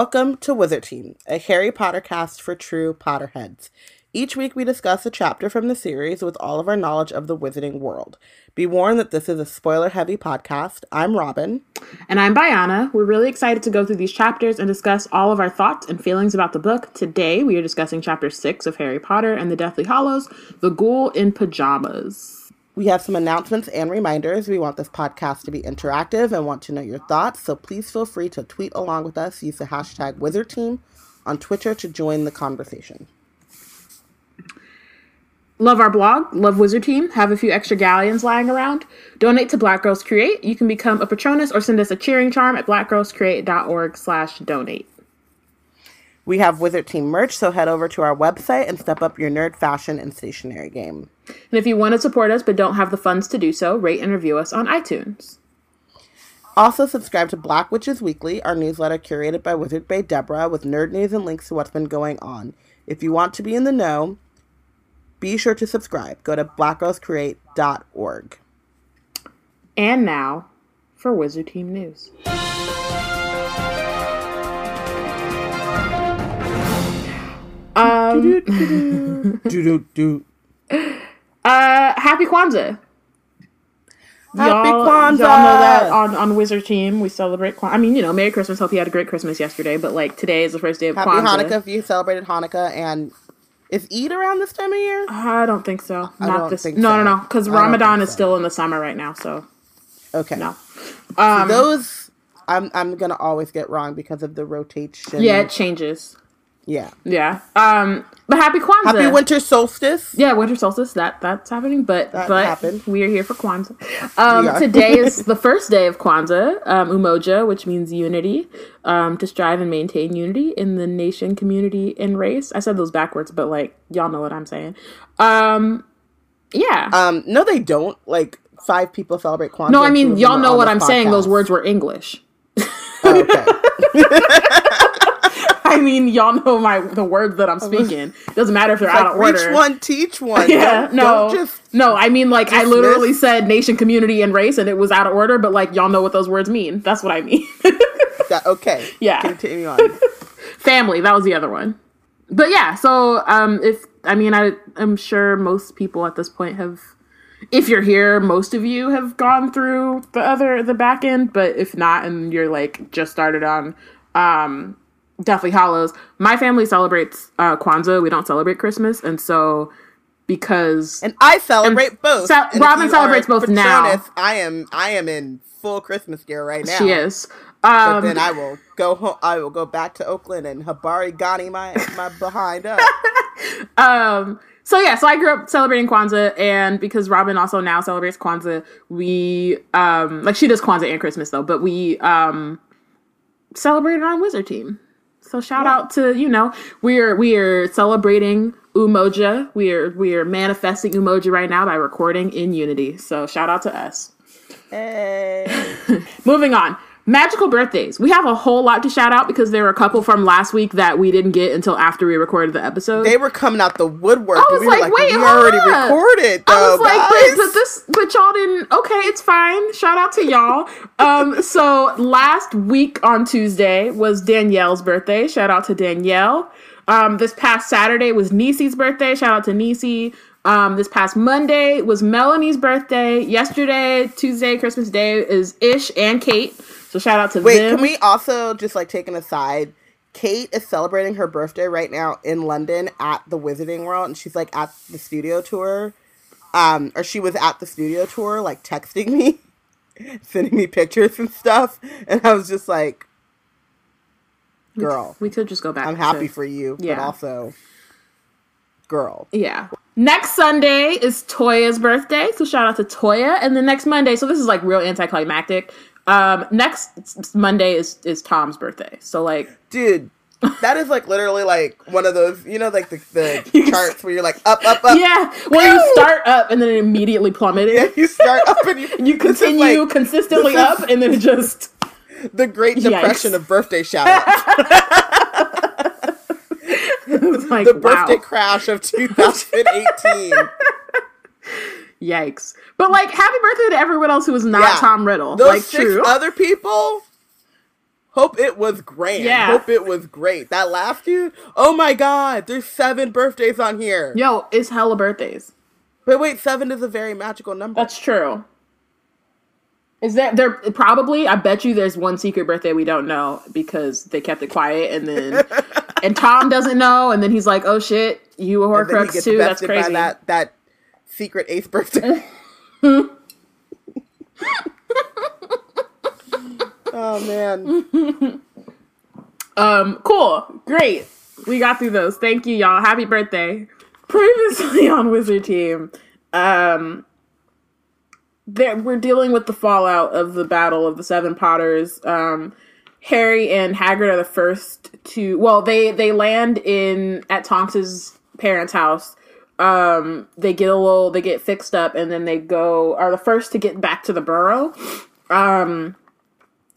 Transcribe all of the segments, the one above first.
Welcome to Wizard Team, a Harry Potter cast for true Potterheads. Each week we discuss a chapter from the series with all of our knowledge of the wizarding world. Be warned that this is a spoiler heavy podcast. I'm Robin. And I'm Biana. We're really excited to go through these chapters and discuss all of our thoughts and feelings about the book. Today we are discussing chapter 6 of Harry Potter and the Deathly Hallows The Ghoul in Pajamas. We have some announcements and reminders. We want this podcast to be interactive and want to know your thoughts, so please feel free to tweet along with us. Use the hashtag WizardTeam on Twitter to join the conversation. Love our blog, love Wizard Team, have a few extra galleons lying around. Donate to Black Girls Create. You can become a patronus or send us a cheering charm at blackgirlscreate.org slash donate. We have Wizard Team merch, so head over to our website and step up your nerd fashion and stationery game. And if you want to support us but don't have the funds to do so, rate and review us on iTunes. Also, subscribe to Black Witches Weekly, our newsletter curated by Wizard Bay Deborah with nerd news and links to what's been going on. If you want to be in the know, be sure to subscribe. Go to blackgirlscreate.org. And now for Wizard Team News. Um. Uh, happy Kwanzaa. Happy y'all, Kwanzaa! Y'all know that on, on Wizard Team we celebrate Kwanzaa. I mean, you know, Merry Christmas. Hope you had a great Christmas yesterday. But like today is the first day of Happy Kwanzaa. Hanukkah if you celebrated Hanukkah and is Eid around this time of year? I don't think so. I Not this. no, so. no, no. Because Ramadan is so. still in the summer right now. So Okay. no. So Um, those I'm I'm gonna always get wrong because of the rotation. yeah, it changes. Yeah. Yeah. Um, but happy Kwanzaa. Happy winter solstice. Yeah, winter solstice. That that's happening, but That but happened. we are here for Kwanzaa. Um, today is the first day of Kwanzaa, um, Umoja, which means unity, um, to strive and maintain unity in the nation, community, and race. I said those backwards, but like y'all know what I'm saying. Um, yeah. Um, no, they don't. Like five people celebrate Kwanzaa. no, I mean y'all know what I'm saying. Those words were English. Oh, okay. I mean, y'all know my the words that I'm speaking. Doesn't matter if they're out like of order. reach one, teach one. Yeah, Don't- no, don't just no. I mean, like I literally said nation, community, and race, and it was out of order. But like y'all know what those words mean. That's what I mean. that, okay. Yeah. Continue on. Family. That was the other one. But yeah. So um, if I mean, I am sure most people at this point have. If you're here, most of you have gone through the other the back end. But if not, and you're like just started on um, Deathly Hallows, my family celebrates uh, Kwanzaa. We don't celebrate Christmas, and so because And I celebrate both. Ce- And Robin celebrates both now. I am I am in full Christmas gear right now. she is. But Um, then I will go home. I will go back to Oakland and Habari Gani my my behind up. um so yeah so i grew up celebrating kwanzaa and because robin also now celebrates kwanzaa we um like she does kwanzaa and christmas though but we um celebrated on wizard team so shout out to you know we're we're celebrating umoja. We're we're manifesting umoja right now by recording in unity. So shout out to us. Hey. moving on magical birthdays we have a whole lot to shout out because there were a couple from last week that we didn't get until after we recorded the episode They were coming out the woodwork. I was we like, like, wait, we already up. recorded though, I was like, guys. but, but this, but y'all didn't. Okay, it's fine. Shout out to y'all. Um, so last week on Tuesday was Danielle's birthday. Shout out to Danielle. Um, this past Saturday was Nisi's birthday. Shout out to Nisi. Um, this past Monday was Melanie's birthday. Yesterday, Tuesday, Christmas Day is Ish and Kate. So shout out to Wait, them. can we also just like take an aside? Kate is celebrating her birthday right now in London at the Wizarding World, and she's like at the studio tour. Um, or she was at the studio tour, like texting me, sending me pictures and stuff, and I was just like, "Girl, We could just go back. I'm happy to- for you, but Yeah. also, girl." Yeah. Next Sunday is Toya's birthday, so shout out to Toya. And the next Monday, so this is like real anticlimactic. Um, next Monday is is Tom's birthday. So like, dude that is like literally like one of those you know like the, the charts where you're like up up up yeah, well you start up and then it immediately plummeted. yeah you start up and you, You continue like consistently is- up, and then it just the great Yikes. depression of birthday shout outs it was like the wow, birthday crash of 2018 yikes. But like, happy birthday to everyone else who was not Yeah. Tom Riddle. those like, six true. other people Hope it was great. Yeah. Hope it was great. That last dude, oh my god, there's seven birthdays on here. Yo, it's hella birthdays. But wait, seven is a very magical number. That's true. Is that there? Probably, I bet you there's one secret birthday we don't know because they kept it quiet, and then and Tom doesn't know, and then he's like, "Oh shit, you a And then he Horcrux too? That's crazy." that that secret eighth birthday. oh man. Um, cool, great. We got through those. Thank you, y'all. Happy birthday. Previously on Wizard Team, um, there, we're dealing with the fallout of the Battle of the Seven Potters. Um, Harry and Hagrid are the first to. Well, they they land in at Tonks's parents' house. Um, they get a little, they get fixed up, and then they go are the first to get back to the burrow. Um,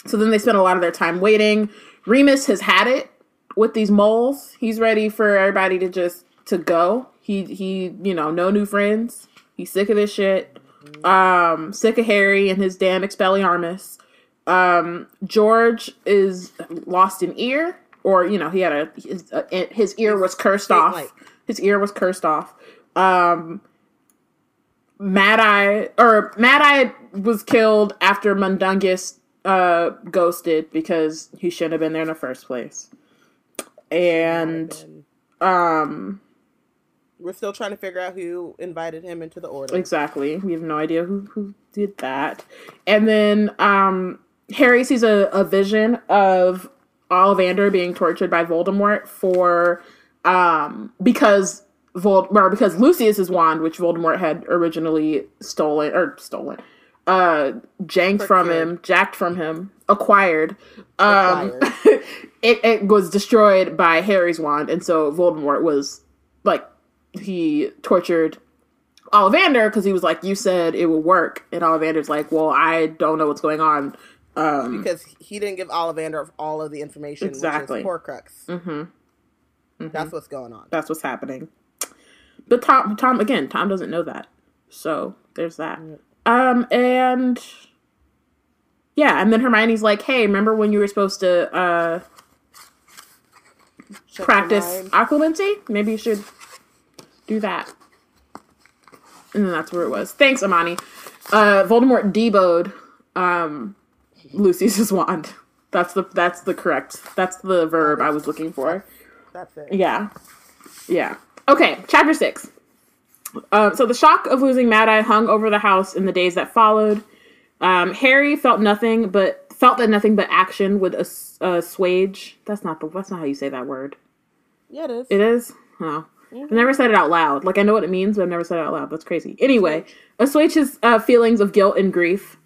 so then they spend a lot of their time waiting. Remus has had it with these moles. He's ready for everybody to just to go. He he, you know, no new friends. He's sick of this shit. Um, sick of Harry and his damn Expelliarmus. Um, George is lost an ear, or you know, he had a his, uh, his ear was cursed off. His ear was cursed off. Um, Mad Eye or Mad Eye was killed after Mundungus uh ghosted because he shouldn't have been there in the first place. And um We're still trying to figure out who invited him into the order. exactly, we have no idea who who did that. And then um Harry sees a, a vision of Ollivander being tortured by Voldemort for um because Vold or because Lucius's wand, which Voldemort had originally stolen or stolen, uh janked from him, jacked from him, acquired. Um Acquired. it, it was destroyed by Harry's wand, and so Voldemort was like he tortured Ollivander because he was like, "You said it would work," and Ollivander's like, "Well, I don't know what's going on." Um, because he didn't give Ollivander all of the information, Exactly. which is Horcrux. Mm-hmm. That's what's going on. that's what's happening. But Tom, Tom again, Tom doesn't know that, so there's that. Um, and yeah, and then Hermione's like, "Hey, remember when you were supposed to uh your practice occlumency? Maybe you should do that." And then that's where it was. Thanks, Amani. Uh, Voldemort debowed um, Lucius's wand. That's the that's the correct that's the verb I was looking for. That's it. Yeah. Yeah. Okay, chapter six. Um, so the shock of losing Mad Eye hung over the house in the days that followed. Um, Harry felt nothing but felt that nothing but action would ass- assuage. That's not the. That's not how you say that word. Yeah, it is. It is. Oh, I've never said it out loud. Like I know what it means, but I've never said it out loud. That's crazy. Anyway, assuage his uh, feelings of guilt and grief.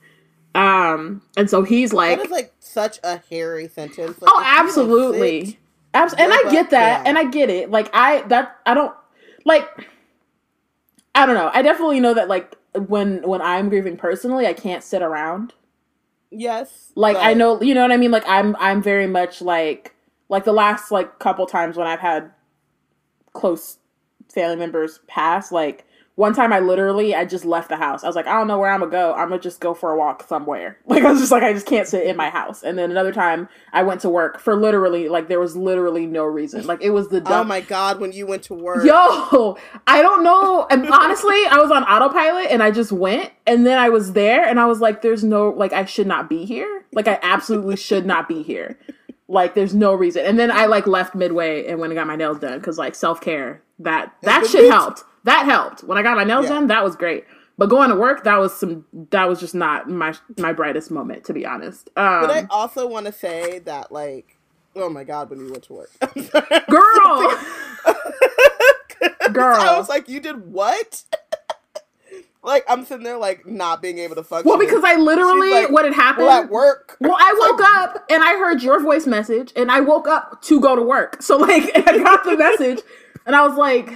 Um, and so he's like, that is like such a hairy sentence. Like, Oh, if you don't absolutely. sit- Abs- and I get that, down. and I get it. Like I that I don't like. I don't know. I definitely know that like when when I'm grieving personally, I can't sit around. Yes. Like I know, you know what I mean. Like I'm I'm very much like like the last like couple times when I've had close family members pass. Like one time, I literally I just left the house. I was like, I don't know where I'm gonna go. I'm gonna just go for a walk somewhere. Like I was just like, I just can't sit in my house. And then another time, I went to work for literally like there was literally no reason. Like it was the Oh my god, when you went to work. Yo, I don't know. And honestly, I was on autopilot and I just went and then I was there and I was like, there's no, like, I should not be here. Like, I absolutely should not be here. Like, there's no reason. And then I, like, left midway and went and got my nails done because, like, self care, that, that shit bitch. helped. That helped. When I got my nails Yeah. done, that was great. But going to work, that was some, that was just not my, my brightest moment, to be honest. Um, But I also want to say that, like, oh my god, when you went to work. girl, girl. I was like, you did what? like, I'm sitting there, like, not being able to function. well, because I literally, like, what had happened. Well, at work. Well, I woke up and I heard your voice message, and I woke up to go to work. So like, I got the message, and I was like,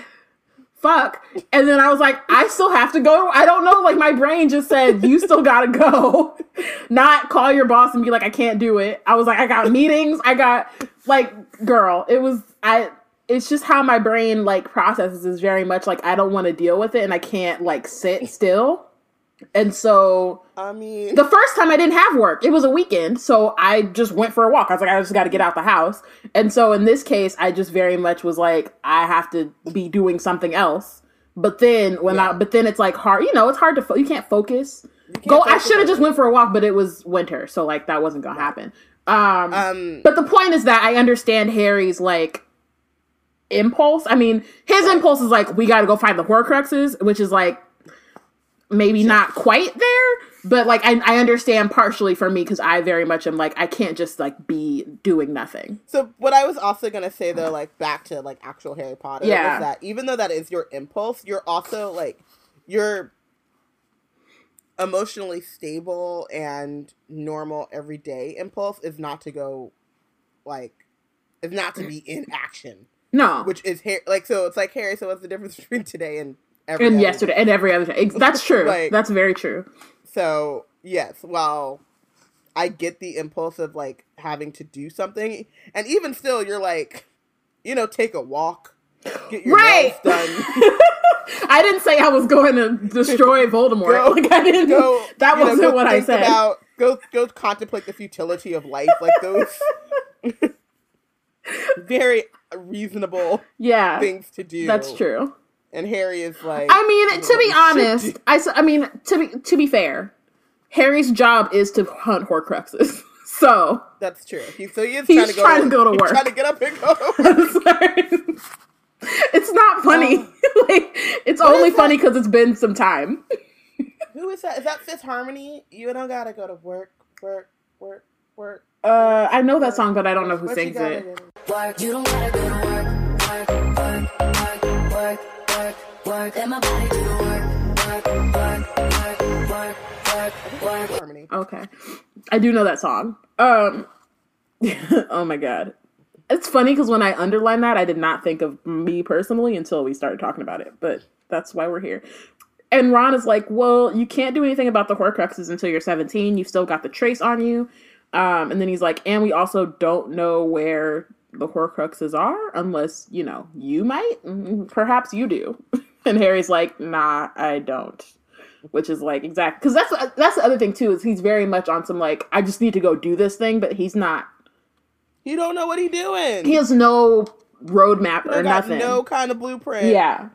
"Fuck!" And then I was like, "I still have to go." I don't know. Like my brain just said, "You still gotta go," not call your boss and be like, "I can't do it." I was like, "I got meetings. I got like, girl." It was I. It's just how my brain like processes is very much like I don't want to deal with it, and I can't like sit still. And so I mean, the first time I didn't have work. It was a weekend, so I just went for a walk. I was like, I just got to get out the house. And so in this case, I just very much was like, I have to be doing something else. But then when Yeah. I, but then it's like hard. You know, it's hard to fo- you can't focus. can't Go. I should have just went for a walk, but it was winter, so like that wasn't gonna happen. Um, um, but the point is that I understand Harry's like impulse. I mean, his impulse is like we got to go find the Horcruxes, which is like maybe not quite there, but like I, I understand partially for me because I very much am like I can't just like be doing nothing. So what I was also gonna say though, like back to like actual Harry Potter, Yeah. is that even though that is your impulse, you're also like your emotionally stable and normal everyday impulse is not to go like is not to be in action, No, which is Harry. Like so, it's like Harry. So what's the difference between today and every and yesterday day? and every other day. That's true. Like- That's very true. So yes, while I get the impulse of like having to do something, and even still, you're like, you know, take a walk, get your Right. nails done, I didn't say I was going to destroy Voldemort. Go- like I didn't. go. that wasn't go what I said. About, go go contemplate the futility of life, like those very reasonable yeah, things to do. that's true. And Harry is like, I mean, to be honest, I, I, mean, to be to be fair, Harry's job is to hunt Horcruxes. So that's true. He, so he is He's trying to go trying to go to he's work. trying to get up and go. to work. sorry. it's not funny. like it's only funny because it's been some time. Who is that? Is that Fifth Harmony? You don't gotta go to work, work, work, work. Uh, I know that song, but I don't know who sings it. work. You don't gotta go to work, work, work, my body do the work. Harmony. Okay, I do know that song. Um, oh my god, it's funny because when I underlined that, I did not think of me personally until we started talking about it. But that's why we're here. And Ron is like, "Well, you can't do anything about the Horcruxes until you're 17. You've still got the trace on you." Um, and then he's like, "And we also don't know where the Horcruxes are, unless you know you might. Mm, Perhaps you do." and Harry's like, "Nah, I don't." Which is like exact because that's that's the other thing too is he's very much on some like I just need to go do this thing, but he's not. You don't know what he doing. He has no roadmap He or nothing. no kind of blueprint. Yeah.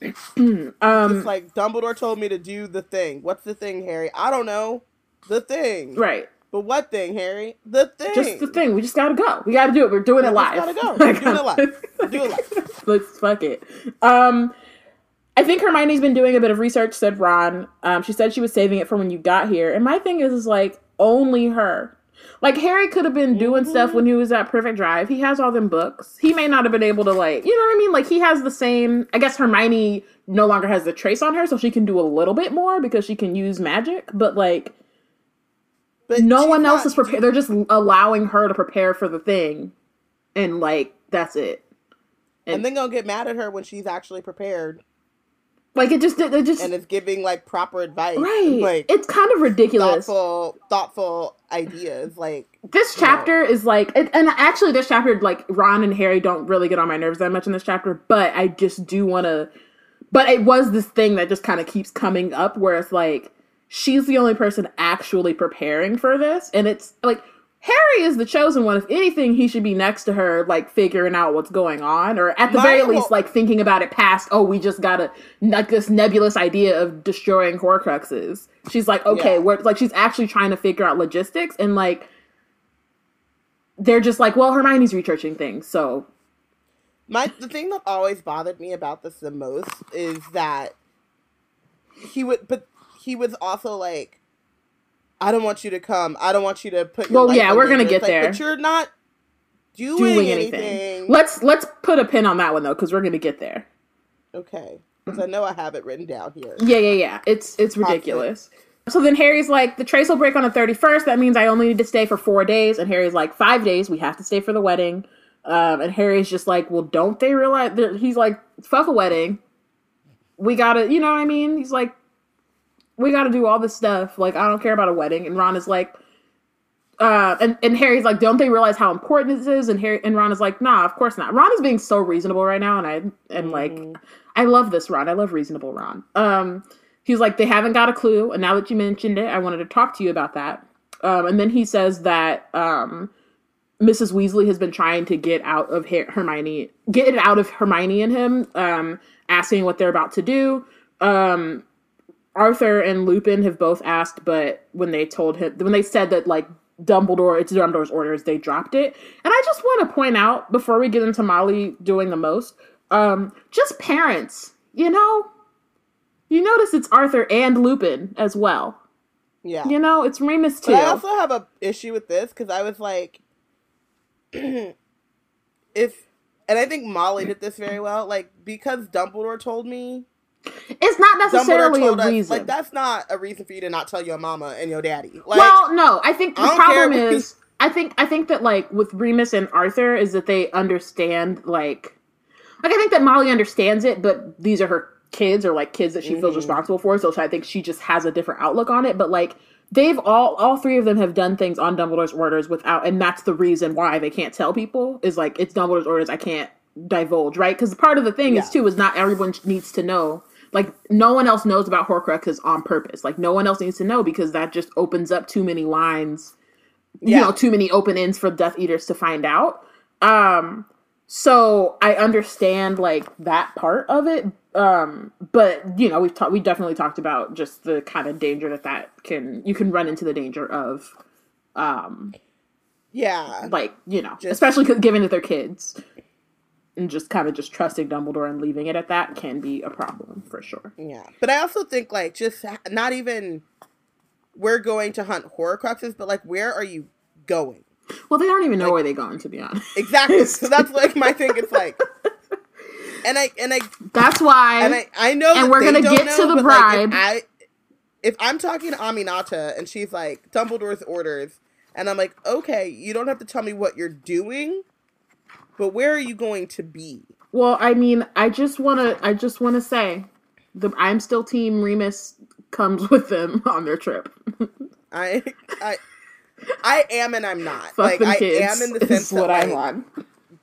um. It's like Dumbledore told me to do the thing. What's the thing, Harry? I don't know. The thing. Right. But what thing, Harry? The thing. Just the thing. We just gotta go. We gotta do it. We're doing it live. gotta go. We're doing it live. We're doing it live. Let's fuck it. Um, I think Hermione's been doing a bit of research. Said Ron. Um, she said she was saving it for when you got here. And my thing is, is like only her. Like Harry could have been doing stuff when he was at Privet Drive. He has all them books. He may not have been able to like, you know what I mean? Like he has the same. I guess Hermione no longer has the trace on her, so she can do a little bit more because she can use magic. But like But no one else is prepared. They're just allowing her to prepare for the thing, and like that's it. And then gonna get mad at her when she's actually prepared Like it just, it just and is giving like proper advice. right. Like it's kind of ridiculous. thoughtful thoughtful ideas. Like This chapter is like, and, and actually, this chapter, like Ron and Harry don't really get on my nerves that much in this chapter, but I just do want to. But it was this thing that just kind of keeps coming up where it's like she's the only person actually preparing for this, and it's like Harry is the chosen one. If anything, he should be next to her, like figuring out what's going on, or at the My very whole- least, like thinking about it past. Oh, we just got a like this nebulous idea of destroying Horcruxes. She's like, okay, Yeah. we're like she's actually trying to figure out logistics, and like they're just like, well, Hermione's researching things, so My the thing that always bothered me about this the most is that he would, but he was also like, "I don't want you to come. I don't want you to put." Your Well, yeah, we're gonna get like, there. But you're not doing, doing anything. anything. Let's let's put a pin on that one though, because we're gonna get there. okay, because I know I have it written down here. Yeah, yeah, yeah. It's it's ridiculous. So then Harry's like, the trace will break on the 31st. That means I only need to stay for four days. And Harry's like, five days. We have to stay for the wedding. Um, and Harry's just like, well, don't they realize? that He's like, fuck a wedding. We gotta, you know what I mean? He's like, we gotta do all this stuff. Like, I don't care about a wedding. And Ron is like, uh, and, and Harry's like, don't they realize how important this is? And Harry and Ron is like, nah, of course not. Ron is being so reasonable right now, and I and like, I love this Ron. I love reasonable Ron. Um, he's like, they haven't got a clue. And now that you mentioned it, I wanted to talk to you about that. Um, and then he says that um, Mrs. Weasley has been trying to get out of Her- Hermione, get it out of Hermione and him, um, asking what they're about to do. Um, Arthur and Lupin have both asked, but when they told him, when they said that like Dumbledore, it's Dumbledore's orders, they dropped it. And I just want to point out before we get into Molly doing the most, um, just parents, you know, you notice it's Arthur and Lupin as well. Yeah. You know, it's Remus too. But I also have a issue with this because I was like, if, and I think Molly did this very well. Like because Dumbledore told me, it's not necessarily a us, reason. like that's not a reason for you to not tell your mama and your daddy. Like, well, no, I think the I problem is, I think, I think that like with Remus and Arthur is that they understand like, like I think that Molly understands it, but these are her kids or like kids that she feels Mhm. responsible for. So I think she just has a different outlook on it. But like they've all, all three of them have done things on Dumbledore's orders without, and that's the reason why they can't tell people is like it's Dumbledore's orders. I can't divulge, right? Because part of the thing is too is not everyone needs to know. Like no one else knows about Horcruxes on purpose. Like no one else needs to know because that just opens up too many lines. You Yeah. know, too many open ends for Death Eaters to find out. Um, so I understand like that part of it. Um, but you know, we've talked. We definitely talked about just the kind of danger that that can you can run into the danger of. Um, yeah, like you know, Just- especially given that they're kids, and just kind of just trusting Dumbledore and leaving it at that can be a problem for sure. yeah. But I also think like just not even we're going to hunt Horcruxes, but like where are you going? Well, they don't even know where they're going, to be honest. Exactly. so that's like my thing. It's like, and I and I That's why. and I I know, And that we're gonna get to the but, like, if I if I'm talking to Aminata and she's like Dumbledore's orders, and I'm like, okay, you don't have to tell me what you're doing, but where are you going to be? well, I mean, I just want to. I just want to say, the I'm still Team Remus comes with them on their trip. I I I am and I'm not. Fuck like I am in the sense that what I'm like, on.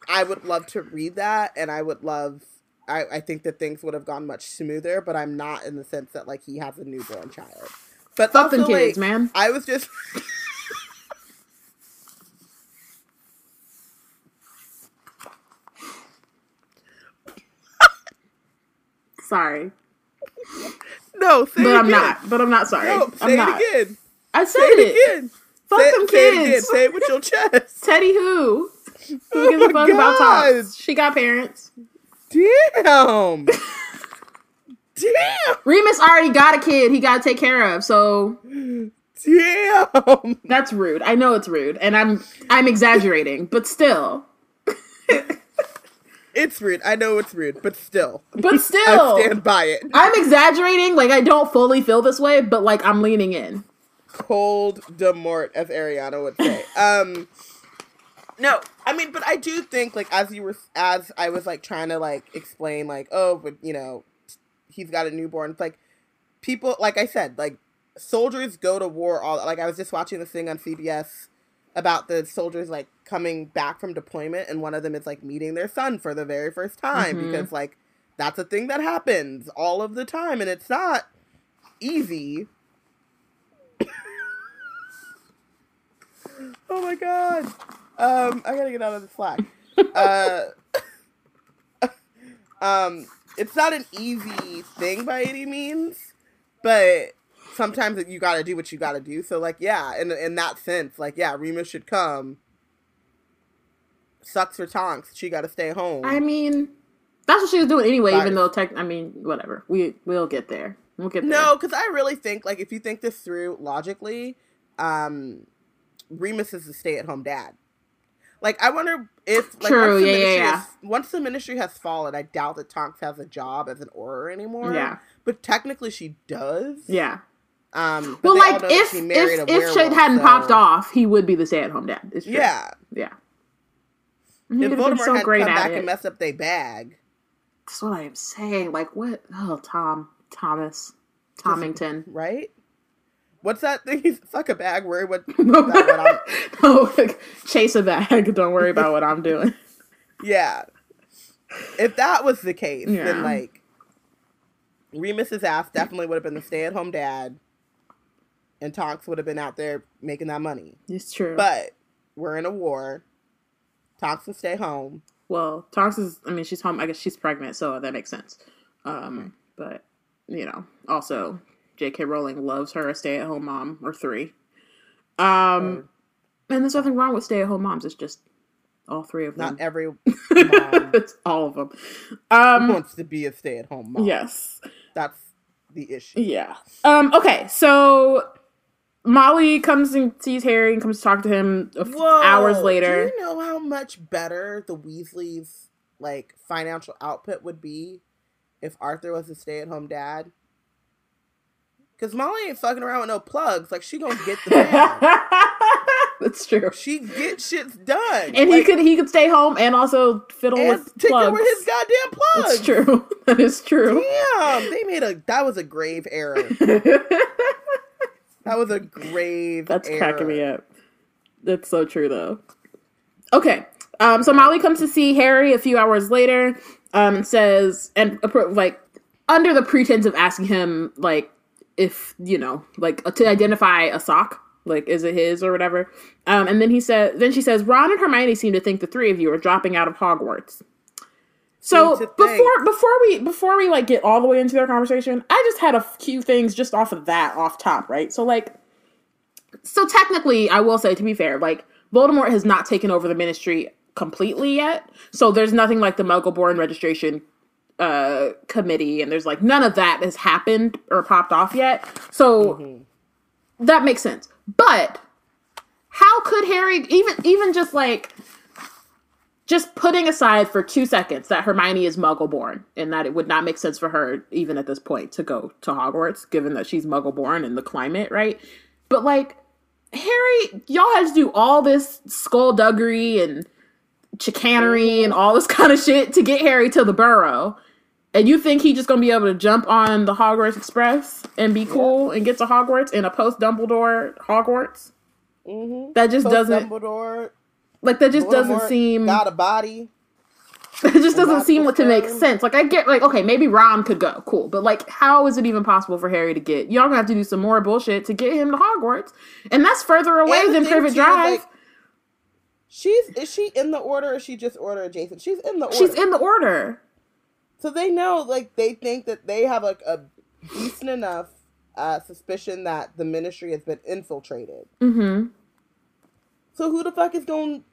I would love to read that, and I would love. I, I think that things would have gone much smoother, but I'm not in the sense that like he has a newborn child. But Fuck also, kids, like, man. I was just Sorry, no, say but it I'm again. not. But I'm not sorry. No, I'm say not. it again. I said Say it. it again. Fuck say, them say it again. kids. Say it with your chest. Teddy who? Who Oh gives a fuck about God. tops? She got parents. Damn. Damn. Remus already got a kid. He got to take care of. So Damn. that's rude. I know it's rude, and I'm I'm exaggerating, but still, It's rude. I know it's rude, but still, but still. I stand by it. I'm exaggerating. Like I don't fully feel this way, but like I'm leaning in. cold de mort, as Ariana would say. Um, no, I mean, but I do think like as you were as I was like trying to like explain like oh, but you know, he's got a newborn. It's like people, like I said, like soldiers go to war all. Like I was just watching this thing on CBS about the soldiers like coming back from deployment, and one of them is like meeting their son for the very first time Mhm. because like that's a thing that happens all of the time, and it's not easy. oh my god. Um, I gotta get out of the slack. uh, um, it's not an easy thing by any means, but sometimes you gotta do what you gotta do. So, like, yeah, in in that sense, like, yeah, Remus should come. Sucks for Tonks. She gotta stay home. I mean, that's what she was doing anyway. Even though tech, I mean, whatever. We we'll get there. We'll get there. No, because I really think like if you think this through logically, um, Remus is the stay-at-home dad. Like I wonder if like True, once the yeah, yeah, ministry yeah. Has, once the ministry has fallen, I doubt that Tonks has a job as an Auror anymore. Yeah. but technically she does. Yeah. Um, but Well, like if if if shit hadn't so- popped off, he would be the stay-at-home dad. It's true. yeah. Yeah. He If Voldemort so had great come back it. and messed up their bag, That's what I'm saying. Like what? Oh, Tom, Thomas, Tomington. right? What's that thing? He's Fuck a bag. Worry what? about what I'm, no, like, chase a bag. Don't worry about what I'm doing. Yeah. If that was the case, Yeah. then like Remus's ass definitely would have been the stay-at-home dad, and Tonks would have been out there making that money. It's true. But we're in a war. Can stay home. well, is. I mean, she's home. I guess she's pregnant, so that makes sense. Um, but you know, also J.K. Rowling loves her a stay-at-home mom or three. Um, and there's nothing wrong with stay-at-home moms. It's just all three of them. Not every mom it's all of them. Um, wants to be a stay-at-home mom. yes. That's the issue. Yeah. Um. Okay. So Molly comes and sees Harry and comes to talk to him Whoa, hours later. Do you know how much better the Weasleys' like financial output would be if Arthur was a stay-at-home dad? Because Molly ain't fucking around with no plugs. Like she gonna get the man. That's true. she get shits done. And he could he could stay home and also fiddle and with plugs. with his goddamn plugs. That's true. That is true. Damn, they made a that was a grave error. That was a grave. That's error. cracking me up. That's so true though. Okay. Um, so Molly comes to see Harry a few hours later, um, and says, and like under the pretense of asking him, like, if you know, like to identify a sock, like, is it his or whatever. Um, and then he said, then she says, Ron and Hermione seem to think the three of you are dropping out of Hogwarts. So before think. before we before we like get all the way into their conversation, I just had a few things just off of that off top, right? So like so technically, I will say to be fair, like Voldemort has not taken over the ministry completely yet. So there's nothing like the Muggleborn registration uh committee and there's like none of that has happened or popped off yet. So that makes sense. But how could Harry even even just like just putting aside for two seconds that Hermione is Muggleborn and that it would not make sense for her even at this point to go to Hogwarts, given that she's Muggleborn and the climate, right? But like Harry, y'all had to do all this skullduggery and chicanery and all this kind of shit to get Harry to the Burrow. And you think he's just gonna be able to jump on the Hogwarts Express and be cool and get to Hogwarts in a post Dumbledore Hogwarts? Mm-hmm. That just doesn't Dumbledore like that just doesn't seem got a body. it just doesn't seem to make sense. Like I get like okay, maybe Ron could go, cool, but like how is it even possible for Harry to get? Y'all gonna have to do some more bullshit to get him to Hogwarts, and that's further away And than Privet Drive. like, She's is she in the order or is she just order adjacent? She's in the order. She's in the order. So they know, like, they think that they have like a decent enough uh, suspicion that the ministry has been infiltrated. Mm-hmm. So who the fuck is going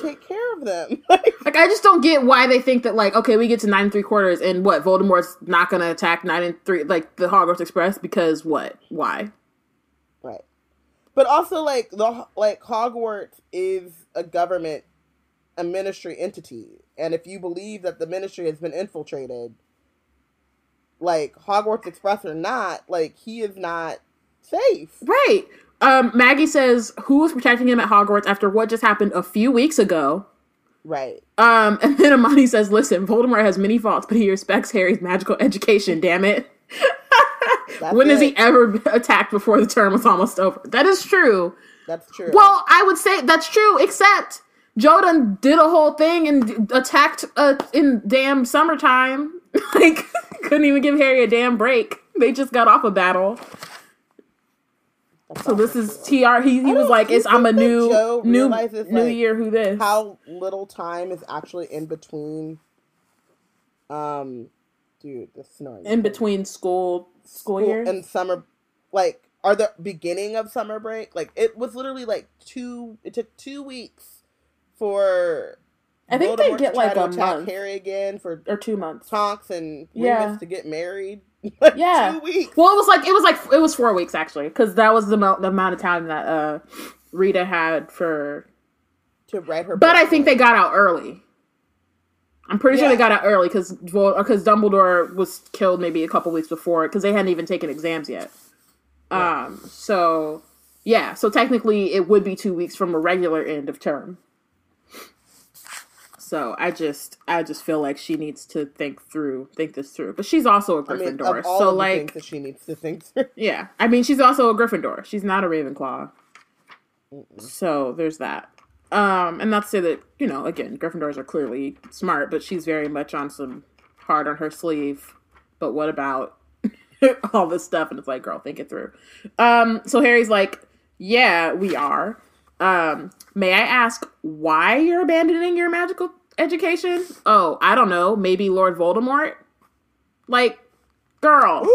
take care of them? Like, I just don't get why they think that like okay, we get to nine and three quarters, and what Voldemort's not gonna attack nine and three like the Hogwarts Express because what? Why? right. But also, like the like Hogwarts is a government, a ministry entity, and if you believe that the ministry has been infiltrated, like Hogwarts Express or not, like he is not safe. Right. Um, Maggie says who was protecting him at Hogwarts after what just happened a few weeks ago. Right. Um, and then Amani says, "Listen, Voldemort has many faults, but he respects Harry's magical education. Damn it! When has he ever attacked before the term was almost over? That is true. That's true. Well, I would say that's true, except Jodan did a whole thing and attacked uh, in damn summertime. like, couldn't even give Harry a damn break. They just got off a battle. That's So this also is tr. He he was like, "It's I'm a new Joe new realizes, new like, year. Who this? how little time is actually in between. Um, dude, the snoring. in between school school years? and summer, like, are the beginning of summer break? Like, it was literally like two. It took two weeks for. I think they get like a attack month Harry again for or two months. Tonks and Yeah. Remus to get married. like, Yeah. two weeks. Well, it was like it was like it was four weeks actually, because that was the, mo- the amount of time that uh Rita had for. to write her. But. I think they got out early. I'm pretty sure they got out early because because Dumbledore was killed maybe a couple weeks before because they hadn't even taken exams yet. Um. So yeah. So technically, it would be two weeks from a regular end of term. So I just I just feel like she needs to think through think this through. But she's also a I mean, Gryffindor. of all so like that she needs to think through. yeah, I mean, she's also a Gryffindor. She's not a Ravenclaw. So there's that. Um, and not to say that you know, again, Gryffindors are clearly smart, but she's very much on some hard on her sleeve but what about all this stuff? And it's like, girl, think it through. Um, so Harry's like, yeah, we are. Um, may I ask why you're abandoning your magical education? Oh, I don't know. Maybe Lord Voldemort? Like, girl,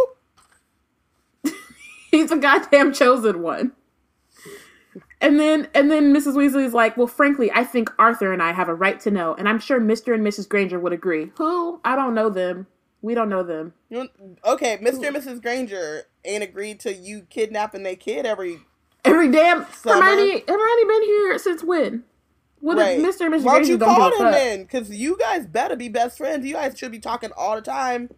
he's a goddamn chosen one. And then and then Mrs. Weasley's like, well, frankly, I think Arthur and I have a right to know, and I'm sure Mr. and Mrs. Granger would agree. Who? I don't know them. We don't know them. Okay, Mr. and Mrs. Granger ain't agreed to you kidnapping their kid every Every damn Summer. Hermione Hermione been here since when? What right. if Mr. and Mrs. Why don't you don't call him then? Because you guys better be best friends. You guys should be talking all the time.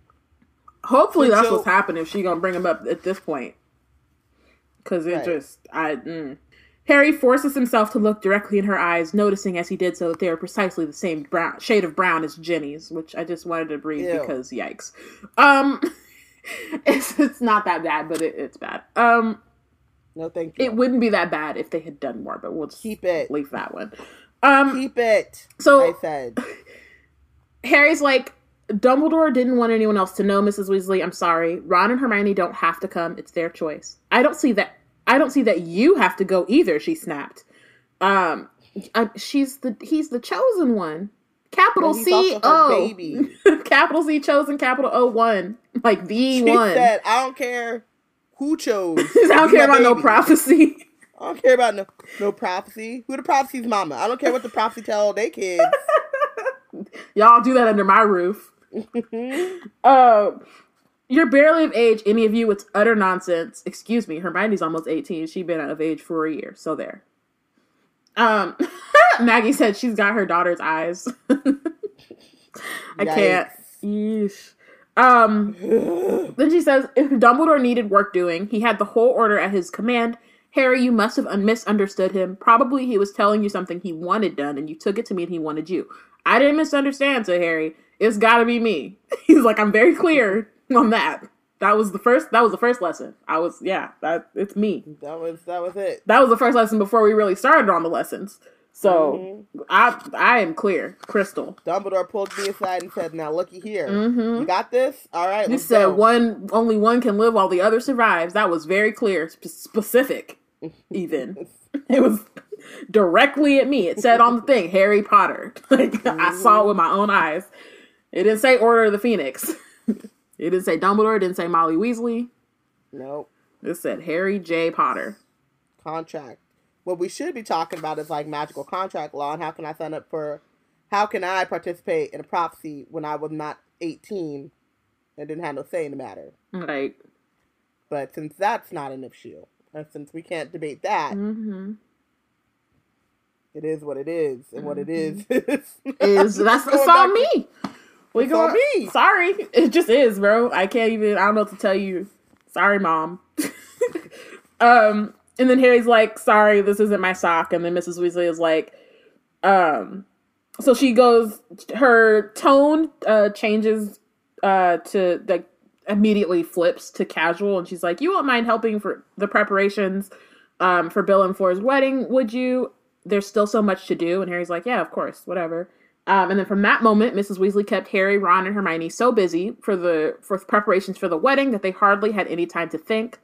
Hopefully that's what's happening if she gonna bring him up at this point. Cause it Right. just I mm. Harry forces himself to look directly in her eyes, noticing as he did so that they are precisely the same brown shade of brown as Ginny's, which I just wanted to breathe Ew. because yikes. Um it's it's not that bad, but it, it's bad. Um No, thank you. it wouldn't be that bad if they had done more, but we'll just Keep it. leave that one. Um Keep it. so I said. Harry's like, Dumbledore didn't want anyone else to know, Mrs. Weasley. I'm sorry. Ron and Hermione don't have to come. It's their choice. I don't see that. I don't see that you have to go either. She snapped. Um, I, she's the he's the chosen one. Capital C baby. capital C chosen. Capital O one. Like the She one. said, I don't care who chose. I don't care about no prophecy. I don't care about no no prophecy. Who the prophecy's mama? I don't care what the prophecy tell they kids. Y'all do that under my roof. Uh, you're barely of age, any of you. It's utter nonsense. Excuse me. Hermione's almost 18. She's been out of age for a year. So there. Um, Maggie said she's got her daughter's eyes. I can't. Yeesh. Um, then she says, if Dumbledore needed work doing, he had the whole order at his command. Harry, you must have misunderstood him. Probably he was telling you something he wanted done, and you took it to mean he wanted you. I didn't misunderstand, said Harry. It's gotta be me. He's like, I'm very clear on that. That was the first. That was the first lesson. I was, yeah, that it's me. That was that was it. That was the first lesson before we really started on the lessons. So I, I am clear, crystal. Dumbledore pulled me aside and said, "Now looky here, you got this. All right, Mm-hmm. You said go." one, only one can live while the other survives. That was very clear, sp- specific. Even it was directly at me. It said on the thing, Harry Potter. Like I saw it with my own eyes. It didn't say Order of the Phoenix. it didn't say Dumbledore. It didn't say Molly Weasley. Nope. It said Harry J. Potter. contract. What we should be talking about is like magical contract law and how can I sign up for how can I participate in a prophecy when I was not 18 and didn't have no say in the matter. Right. But since that's not an issue, and since we can't debate that, hmm it is what it is, and what it is is is that's it's all me. We go. me. Sorry, it just is, bro. I can't even. I don't know what to tell you. Sorry, mom. um, and then Harry's like, "Sorry, this isn't my sock." And then Mrs. Weasley is like, um, so she goes. Her tone uh changes uh to like immediately flips to casual, and she's like, "You won't mind helping for the preparations um for Bill and Fleur's wedding, would you?" There's still so much to do, and Harry's like, "Yeah, of course, whatever." Um, and then from that moment, Mrs. Weasley kept Harry, Ron, and Hermione so busy for the for preparations for the wedding that they hardly had any time to think.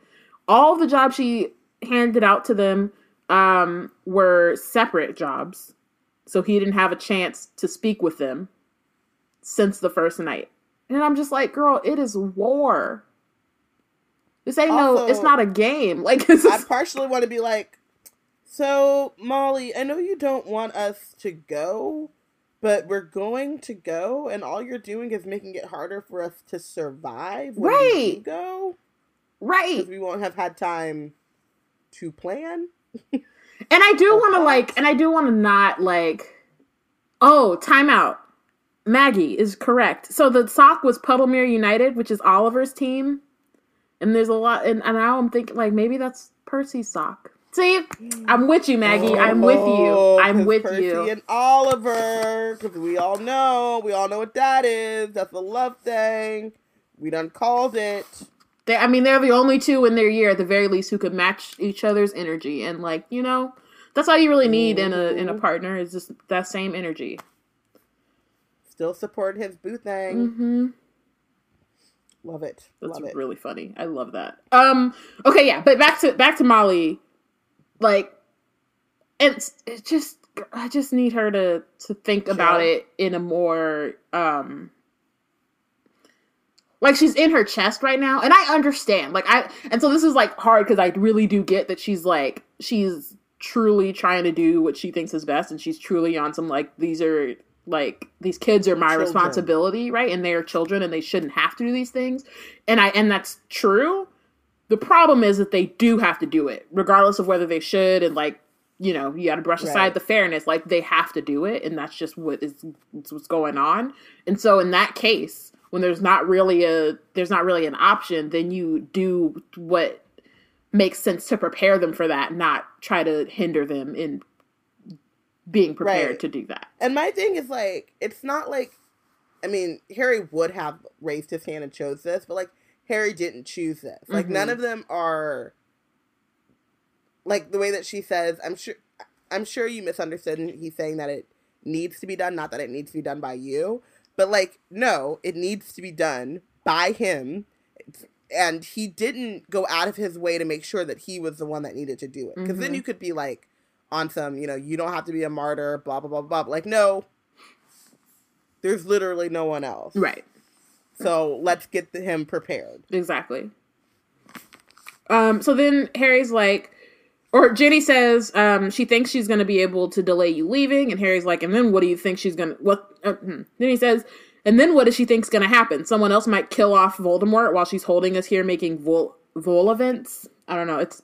All the jobs she handed out to them um, were separate jobs, so he didn't have a chance to speak with them since the first night. And I'm just like, girl, it is war. This ain't no, it's not a game. Like, this I partially want to be like, so Molly, I know you don't want us to go, but we're going to go, and all you're doing is making it harder for us to survive when Right. go right. because we won't have had time to plan. And I do want to like, and I do want to not like. Oh, timeout. Maggie is correct. So the sock was Puddlemere United, which is Oliver's team, and there's a lot. And, and now I'm thinking like maybe that's Percy's sock. See, I'm with you, Maggie. I'm with you. Oh, oh I'm 'cause with Percy you. and Oliver, because we all know, we all know what that is. That's a love thing. We done called it. They, I mean, they're the only two in their year, at the very least, who could match each other's energy, and like you know, that's all you really need in a in a Mhm. partner is just that same energy. Still support his boo thing. Mm-hmm. Love it. That's Love it. really funny. I love that. Um. Okay. Yeah. But back to back to Molly. Like, it's it just I just need her to to think about it in a more um. Like she's in her chest right now, and I understand. Like I, and so this is like hard because I really do get that she's like she's truly trying to do what she thinks is best, and she's truly on some like these are like these kids are my Children. responsibility, right? And they are children, and they shouldn't have to do these things. And I, and that's true. The problem is that they do have to do it, regardless of whether they should. And like, you know, you got to brush aside Right. the fairness. Like they have to do it, and that's just what is what's going on. And so in that case, when there's not really a there's not really an option, then you do what makes sense to prepare them for that, not try to hinder them in being prepared Right. to do that. And my thing is like, it's not like, I mean, Harry would have raised his hand and chose this, but like Harry didn't choose this. Like Mhm. none of them are like the way that she says. I'm sure. I'm sure you misunderstood. and He's saying that it needs to be done, not that it needs to be done by you. But like, no, it needs to be done by him. And he didn't go out of his way to make sure that he was the one that needed to do it. Because then Mhm. you could be like, on some, you know, you don't have to be a martyr, blah blah blah blah. Like, no, there's literally no one else. Right. So let's get the, him prepared. Exactly. Um, so then Harry's like, or Ginny says um, she thinks she's going to be able to delay you leaving, and Harry's like, and then what do you think she's going to? What? Uh, hmm. Then he says, and then what does she think's going to happen? Someone else might kill off Voldemort while she's holding us here making vol vol events. I don't know. It's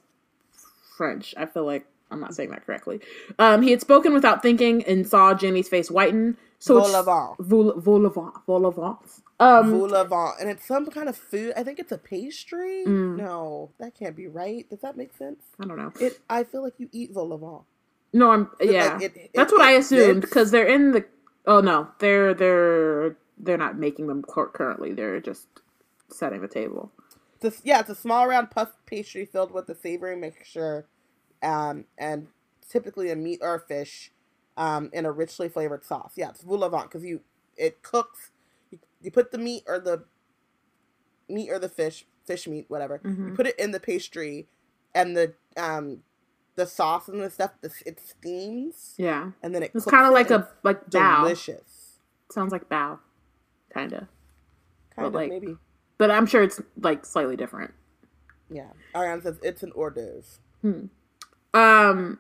French. I feel like I'm not saying that correctly. Um, he had spoken without thinking and saw Ginny's face whiten. So it's- Vol-au-vent. Vol vol-au-vent. Vol-au-vent. Um, Vol au vent, and it's some kind of food. I think it's a pastry. Mm. No, that can't be right. Does that make sense? I don't know. It. I feel like you eat vol au vent. No, I'm yeah. like, it- That's it- what I assumed because they're in the. Oh no, they're they're they're not making them currently. They're just setting the table. It's a, yeah, it's a small round puff pastry filled with a savory mixture, um, and typically a meat or a fish, um, in a richly flavored sauce. Yeah, it's vent because you it cooks. You, you put the meat or the meat or the fish, fish meat, whatever. You Mhm. put it in the pastry, and the um, the sauce and the stuff. The, it steams, Yeah, and then it. it's kind of like a like bow. delicious. Sounds like bow, kind of. Kind of like- maybe. But I'm sure it's like slightly different. Yeah, Ariane says it's an hors d'oeuvre, Um,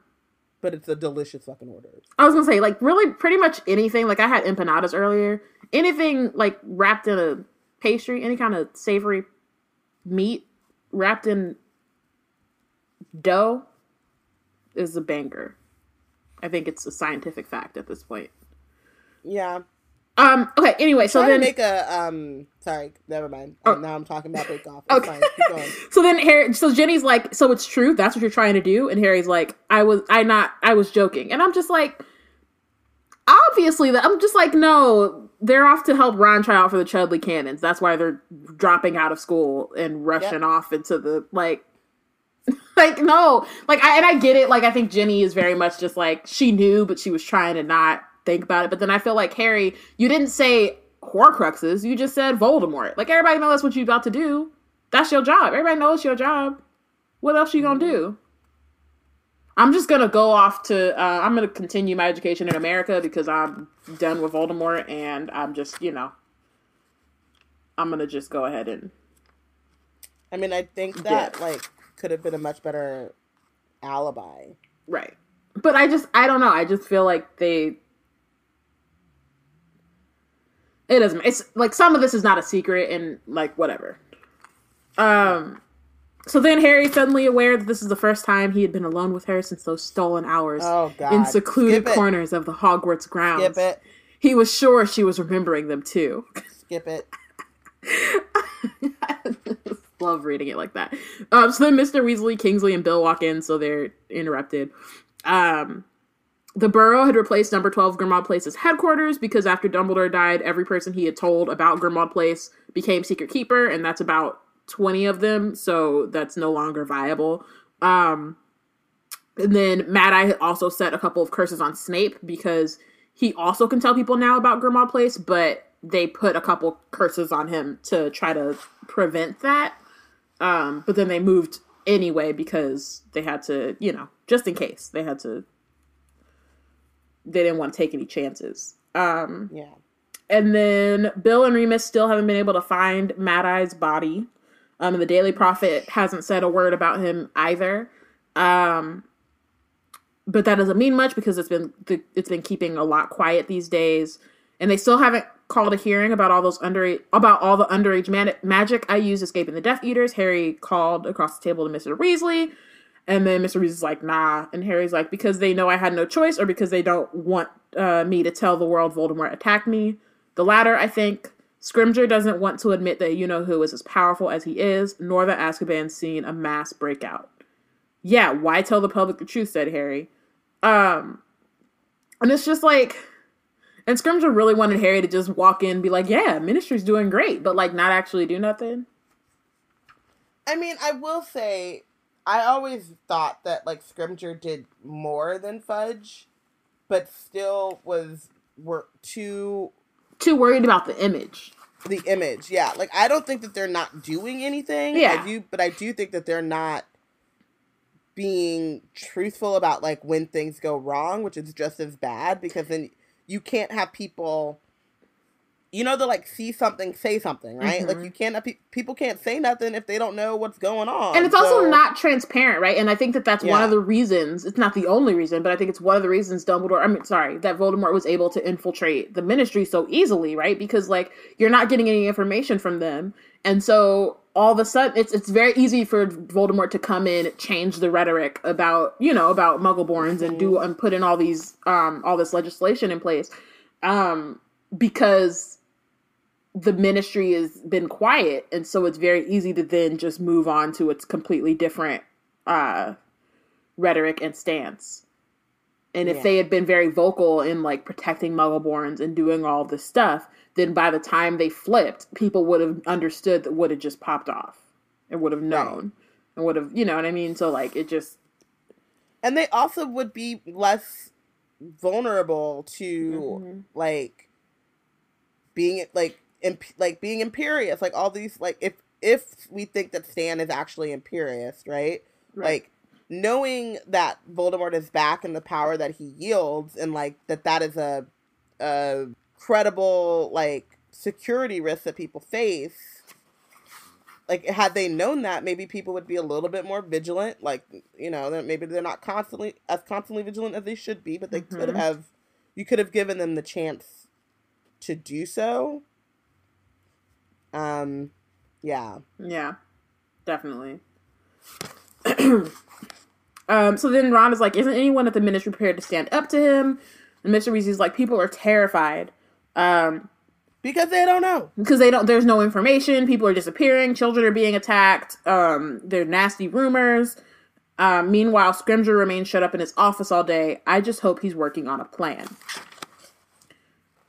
but it's a delicious fucking order. I was gonna say like really pretty much anything. Like I had empanadas earlier. Anything like wrapped in a pastry, any kind of savory meat wrapped in dough is a banger. I think it's a scientific fact at this point. Yeah. Um. Okay. Anyway, so then make a um. Sorry, never mind. Oh. Um, now I'm talking about Bake Off. It's Okay. fine. Keep going. so then Harry. So Ginny's like, so it's true. That's what you're trying to do. And Harry's like, I was, I not, I was joking. And I'm just like, obviously, that I'm just like, no, they're off to help Ron try out for the Chudley Cannons. That's why they're dropping out of school and rushing Yep. off into the like. Like no, like I and I get it. Like I think Jenny is very much just like she knew, but she was trying to not think about it. But then I feel like Harry, you didn't say Horcruxes, you just said Voldemort. Like everybody knows that's what you about to do. That's your job. Everybody knows your job. What else you gonna do? I'm just gonna go off to. Uh, I'm gonna continue my education in America because I'm done with Voldemort, and I'm just you know. I'm gonna just go ahead and I mean, I think that Yeah. like could have been a much better alibi. right. But I just I don't know. I just feel like they. It doesn't. It's like some of this is not a secret, and like whatever. Um. So then Harry suddenly aware that this is the first time he had been alone with her since those stolen hours Oh in secluded corners of the Hogwarts grounds. Skip it. He was sure she was remembering them too. Skip it. Love reading it like that. Um, so then Mr. Weasley, Kingsley, and Bill walk in, so they're interrupted. Um, the Burrow had replaced Number Twelve Grimmauld Place's headquarters because after Dumbledore died, every person he had told about Grimmauld Place became Secret Keeper, and that's about twenty of them. So that's no longer viable. Um, and then Mad Eye also set a couple of curses on Snape because he also can tell people now about Grimmauld Place, but they put a couple curses on him to try to prevent that. Um, but then they moved anyway because they had to, you know, just in case they had to. They didn't want to take any chances. Um, Yeah. and then Bill and Remus still haven't been able to find Mad Eye's body. Um, and the Daily Prophet hasn't said a word about him either. Um, but that doesn't mean much because it's been it's been keeping a lot quiet these days, and they still haven't called a hearing about all those underage about all the underage man- magic I used escaping the Death Eaters. Harry called across the table to Mister Weasley, and then Mr. Weasley's like, nah. And Harry's like, because they know I had no choice or because they don't want uh, me to tell the world Voldemort attacked me. The latter, I think. Scrimgeour doesn't want to admit that you know who is as powerful as he is, nor that Azkaban's seen a mass breakout. Yeah, why tell the public the truth, said Harry. Um, and it's just like, and Scrimgeour really wanted Harry to just walk in and be like, yeah, Ministry's doing great, but like not actually do nothing. I mean, I will say, I always thought that like Scrimgeour did more than Fudge, but still was were too Too worried about the image. the image. Yeah, like I don't think that they're not doing anything. Yeah. I do, but I do think that they're not being truthful about like when things go wrong, which is just as bad because then you can't have people. You know, to like see something, say something, right? Like Mhm. you can't pe- people can't say nothing if they don't know what's going on. and it's also not transparent, right? And I think that that's one of the reasons. It's not the only reason, but I think it's one of the reasons Dumbledore. I mean, sorry, that Voldemort was able to infiltrate the Ministry so easily, right? Because like you're not getting any information from them, and so all of a sudden, it's it's very easy for Voldemort to come in, change the rhetoric about you know about Muggleborns, and do and put in all these um all this legislation in place, um because the ministry has been quiet and so it's very easy to then just move on to its completely different uh rhetoric and stance and if Yeah. they had been very vocal in like protecting muggleborns and doing all this stuff then by the time they flipped people would have understood that what had just popped off and would have known and would have you know what i mean so like it just and they also would be less vulnerable to Mhm. like being like imp- like being imperious like all these like if if we think that Stan is actually imperious right, Right. like knowing that Voldemort is back and the power that he yields and like that that is a a credible like security risk that people face like had they known that maybe people would be a little bit more vigilant like you know that maybe they're not constantly as constantly vigilant as they should be but they could Mhm. have you could have given them the chance to do so um yeah Yeah, definitely. um, so then Ron is like, "Isn't anyone at the ministry prepared to stand up to him?" And Mr. Weasley's like, "People are terrified um, because they don't know because they don't. There's no information. People are disappearing. Children are being attacked. Um, there are nasty rumors." Um, meanwhile, Scrimgeour remains shut up in his office all day. I just hope he's working on a plan.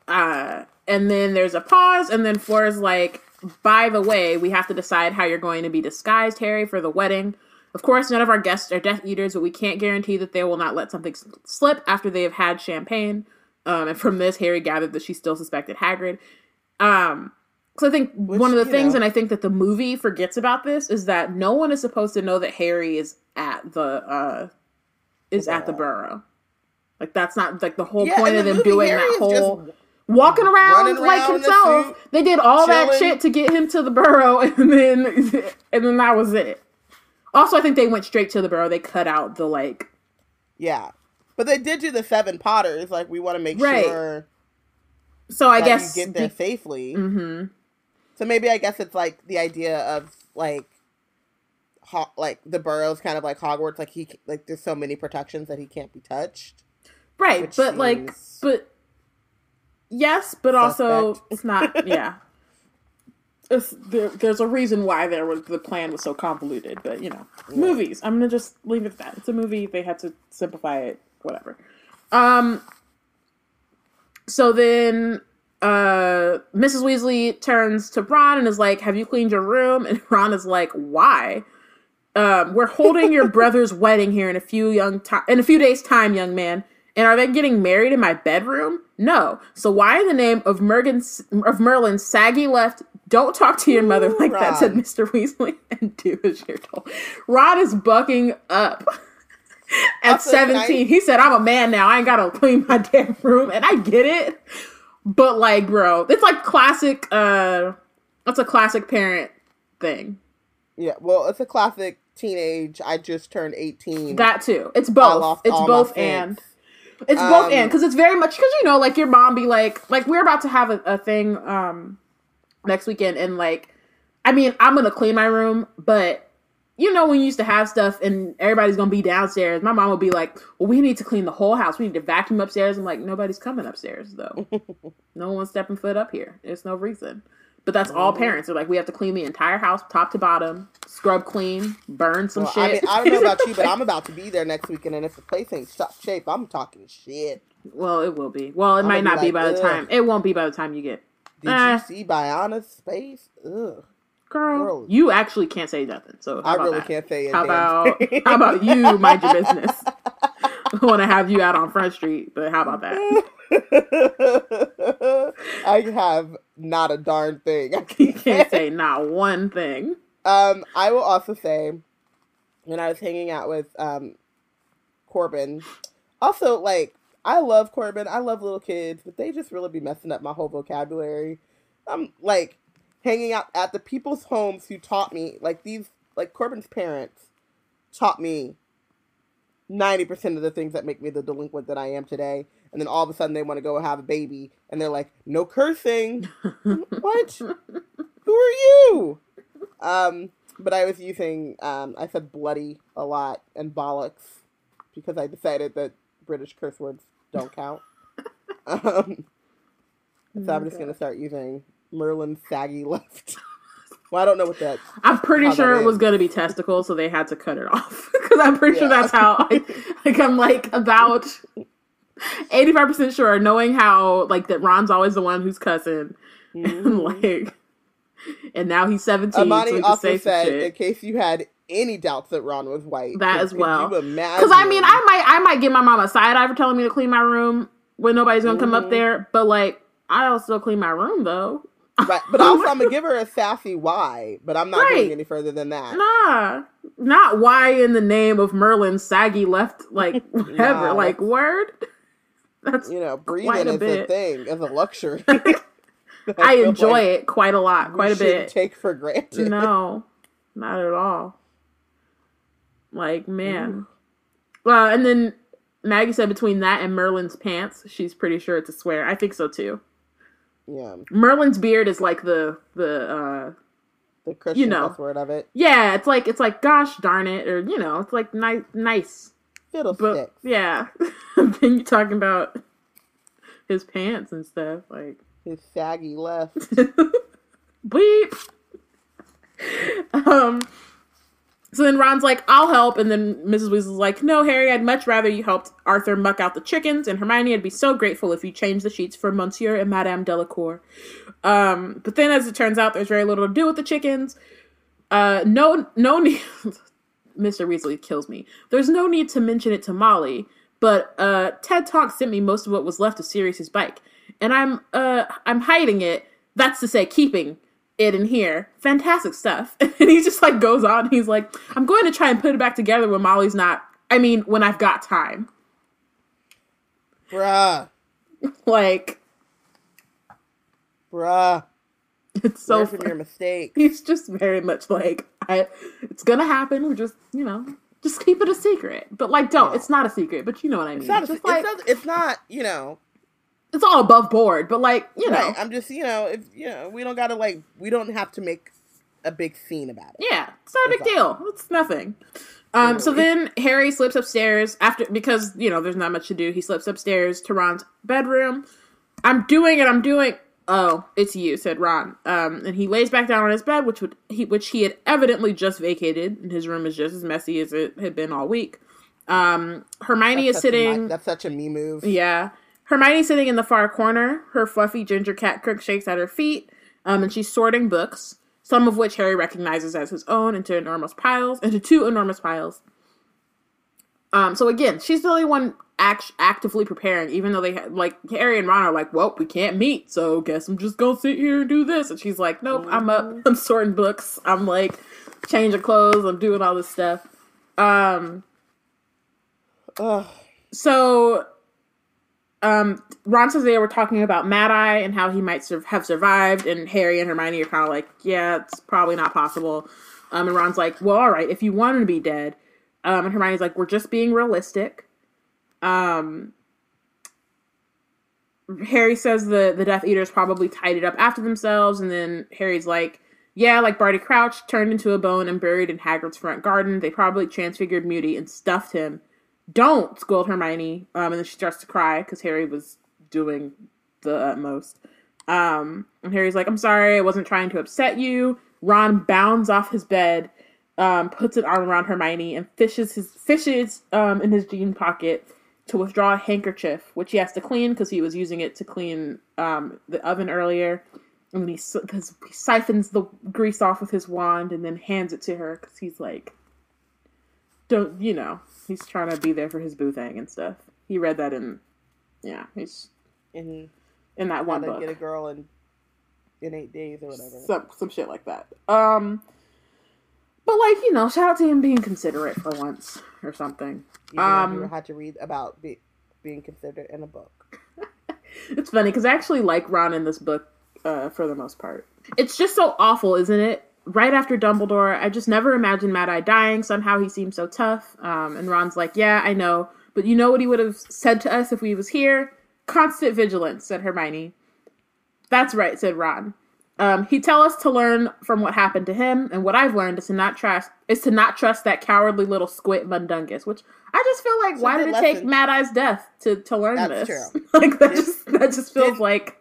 Uh, and then there's a pause, and then Fleur's like, by the way, we have to decide how you're going to be disguised, Harry, for the wedding. Of course, none of our guests are Death Eaters, but we can't guarantee that they will not let something slip after they have had champagne. Um, and from this, Harry gathered that she still suspected Hagrid. Um, so I think one of the things, know. and I think that the movie forgets about this, is that no one is supposed to know that Harry is at the uh, is The at the burrow. Like that's not like the whole Yeah, point of the them movie, doing Harry that whole just walking around like around the himself. suit, they did all that shit to get him to the burrow, and then and then that was it. Also, I think they went straight to the burrow. They cut out the like yeah but they did do the seven potters like we want to make Right. sure So I guess you get there safely hmm So maybe I guess it's like the idea of like, ho- like the Burrow's kind of like Hogwarts. Like he, like there's so many protections that he can't be touched. right, but like, but yes, but also it's not. Yeah, it's, there, there's a reason why there was the plan was so convoluted. But you know, movies. I'm gonna just leave it at that. It's a movie. They had to simplify it. Whatever. Um. So then, uh, Mrs. Weasley turns to Ron and is like, "Have you cleaned your room?" And Ron is like, "Why?" Um, we're holding your brother's wedding here in a few young ti- in a few days' time, young man. And are they getting married in my bedroom? No. So why in the name of Merlin's of Merlin's saggy left? Don't talk to your mother like that," said Mr. Weasley, and do as you're told. Ron is bucking up. At Also, can I- 17, he said, I'm a man now. I ain't gotta clean my damn room. And I get it. But like, bro, it's like classic uh that's a classic parent thing. Yeah, well, it's a classic teenage. I just turned eighteen. That too. It's both. It's both and. It's both Um, and because it's very much because you know, like your mom be like, like we're about to have a, a thing um next weekend, and like, I mean, I'm gonna clean my room, but you know, when you used to have stuff and everybody's gonna be downstairs, my mom would be like, "Well, we need to clean the whole house. We need to vacuum upstairs." I'm like, nobody's coming upstairs though. no one's stepping foot up here. There's no reason. But that's all Mm-hmm. parents are like. We have to clean the entire house, top to bottom, scrub clean, burn some Well, shit. I mean, I don't know about you, but I'm about to be there next weekend, and if the place ain't top shape, I'm talking shit. Well, it will be. Well, it I'm might not be be by like, the time. It won't be by the time you get. Did Eh. you see Biana's face? Ugh. Girl, Girl. you actually can't say nothing. So I really that? can't say. How about how about you mind your business? Want to have you out on Front Street, but how about that? I have not a darn thing. I You can't can't say. say not one thing. Um, I will also say, when I was hanging out with um, Corbin, also like I love Corbin. I love little kids, but they just really be messing up my whole vocabulary. I'm like hanging out at the people's homes who taught me like these like Corbin's parents taught me 90% of the things that make me the delinquent that I am today. And then all of a sudden they want to go have a baby and they're like, no cursing. what? Who are you? Um, but I was using, um, I said bloody a lot and bollocks because I decided that British curse words don't count. um, so I'm just going to start using Merlin's saggy left. well, I don't know what that. I'm pretty sure it was going to be testicles, so they had to cut it off because I'm pretty sure that's how. I, like I'm like about eighty five percent sure, knowing how like that Ron's always the one who's cussing, and like, and now he's seventeen, Mm-hmm. Amani so he also say said, in case you had any doubts that Ron was white, That as well. Because I mean, I might, I might give my mom a side eye for telling me to clean my room when nobody's gonna come Mm-hmm. up there. But like, I'll still clean my room though. Right, but also I'm gonna give her a sassy why, but I'm not Right. going any further than that. Nah, not why in the name of Merlin saggy left like whatever Nah, like word. That's You know, breathing a is a bit. thing, is a luxury. I enjoy like it quite a lot, quite a bit. Take for granted. no, not at all. Like man, well, and then Maggie said between that and Merlin's pants, she's pretty sure it's a swear. I think so too. Yeah, Merlin's beard is like the the uh the Christian know. word of it. yeah, it's like it's like gosh darn it, or you know, it's like nice nice. But Fiddlesticks. yeah, then you talking about his pants and stuff like His saggy left. bleep. um. So then Ron's like, "I'll help," and then Mrs. Weasley's like, "No, Harry, I'd much rather you helped Arthur muck out the chickens, and Hermione, I'd be so grateful if you changed the sheets for Monsieur and Madame Delacour." Um, but then, as it turns out, there's very little to do with the chickens. Uh, no, no need. Mr. Weasley kills me. There's no need to mention it to Molly, but uh, Ted Tonks sent me most of what was left of Sirius's bike, and I'm uh I'm hiding it. That's to say, keeping it in here. Fantastic stuff. And he just like goes on. He's like, I'm going to try and put it back together when Molly's not. I mean, when I've got time. Bruh. Like Bruh. it's so. Learn from fun. your mistake. He's just very much like, I. It's gonna happen. We're just, you know, just keep it a secret. But like, don't. Yeah. It's not a secret. But you know what I mean. It's not, a, it's, like not, it's not, you know, it's all above board. But like, you know, right. I'm just, you know, if, you know, we don't gotta, like, we don't have to make a big scene about it. Yeah, it's not a big deal. It's nothing. Um, so then Harry slips upstairs after because you know there's not much to do. He slips upstairs to Ron's bedroom. I'm doing it. I'm doing. Oh, it's you," said Ron. Um, and he lays back down on his bed, which would he which he had evidently just vacated, and his room is just as messy as it had been all week. Um, Hermione is That's a sitting. mi- that's such a me move. Yeah. Hermione's sitting in the far corner. Her fluffy ginger cat Crookshanks at her feet, um, and she's sorting books, some of which Harry recognizes as his own, into enormous piles, into two enormous piles. Um, so again, she's the only one act- actively preparing, even though they ha- like Harry and Ron are like, "Well, we can't meet, so guess I'm just gonna sit here and do this." And she's like, "Nope, I'm up. I'm sorting books. I'm like changing clothes. I'm doing all this stuff." Um, Ugh. so um Ron says they were talking about Mad Eye and how he might sur- have survived, and Harry and Hermione are kind of like, yeah, it's probably not possible. Um, and Ron's like, well, all right, if you want him to be dead. Um, and Hermione's like, we're just being realistic. Um, Harry says the the Death Eaters probably tied it up after themselves, and then Harry's like, yeah, like Barty Crouch turned into a bone and buried in Hagrid's front garden. They probably transfigured Moody and stuffed him. Don't scold Hermione, um, and then she starts to cry because Harry was doing the utmost. Um, and Harry's like, "I'm sorry, I wasn't trying to upset you." Ron bounds off his bed, um, puts an arm around Hermione, and fishes his fishes um, in his jean pocket to withdraw a handkerchief, which he has to clean because he was using it to clean um, the oven earlier. And then he, 'cause he siphons the grease off with his wand and then hands it to her because he's like, don't you know? He's trying to be there for his boo thing and stuff. He read that in, yeah, he's in in that one to book get a girl in in eight days or whatever. some some shit like that. Um, but like you know, shout out to him being considerate for once or something. Even um, you had to read about be, being considered in a book. It's funny because I actually like Ron in this book uh, for the most part. It's just so awful, isn't it? Right after Dumbledore, I just never imagined Mad Eye dying. Somehow he seems so tough. Um, and Ron's like, "Yeah, I know, but you know what he would have said to us if he was here? Constant vigilance," said Hermione. That's right," said Ron. Um, he tell us to learn from what happened to him, and what I've learned is to not trust is to not trust that cowardly little squid Mundungus. Which I just feel like, a why did good it take. Mad Eye's death to to learn That's this? true. like that just that just feels did- like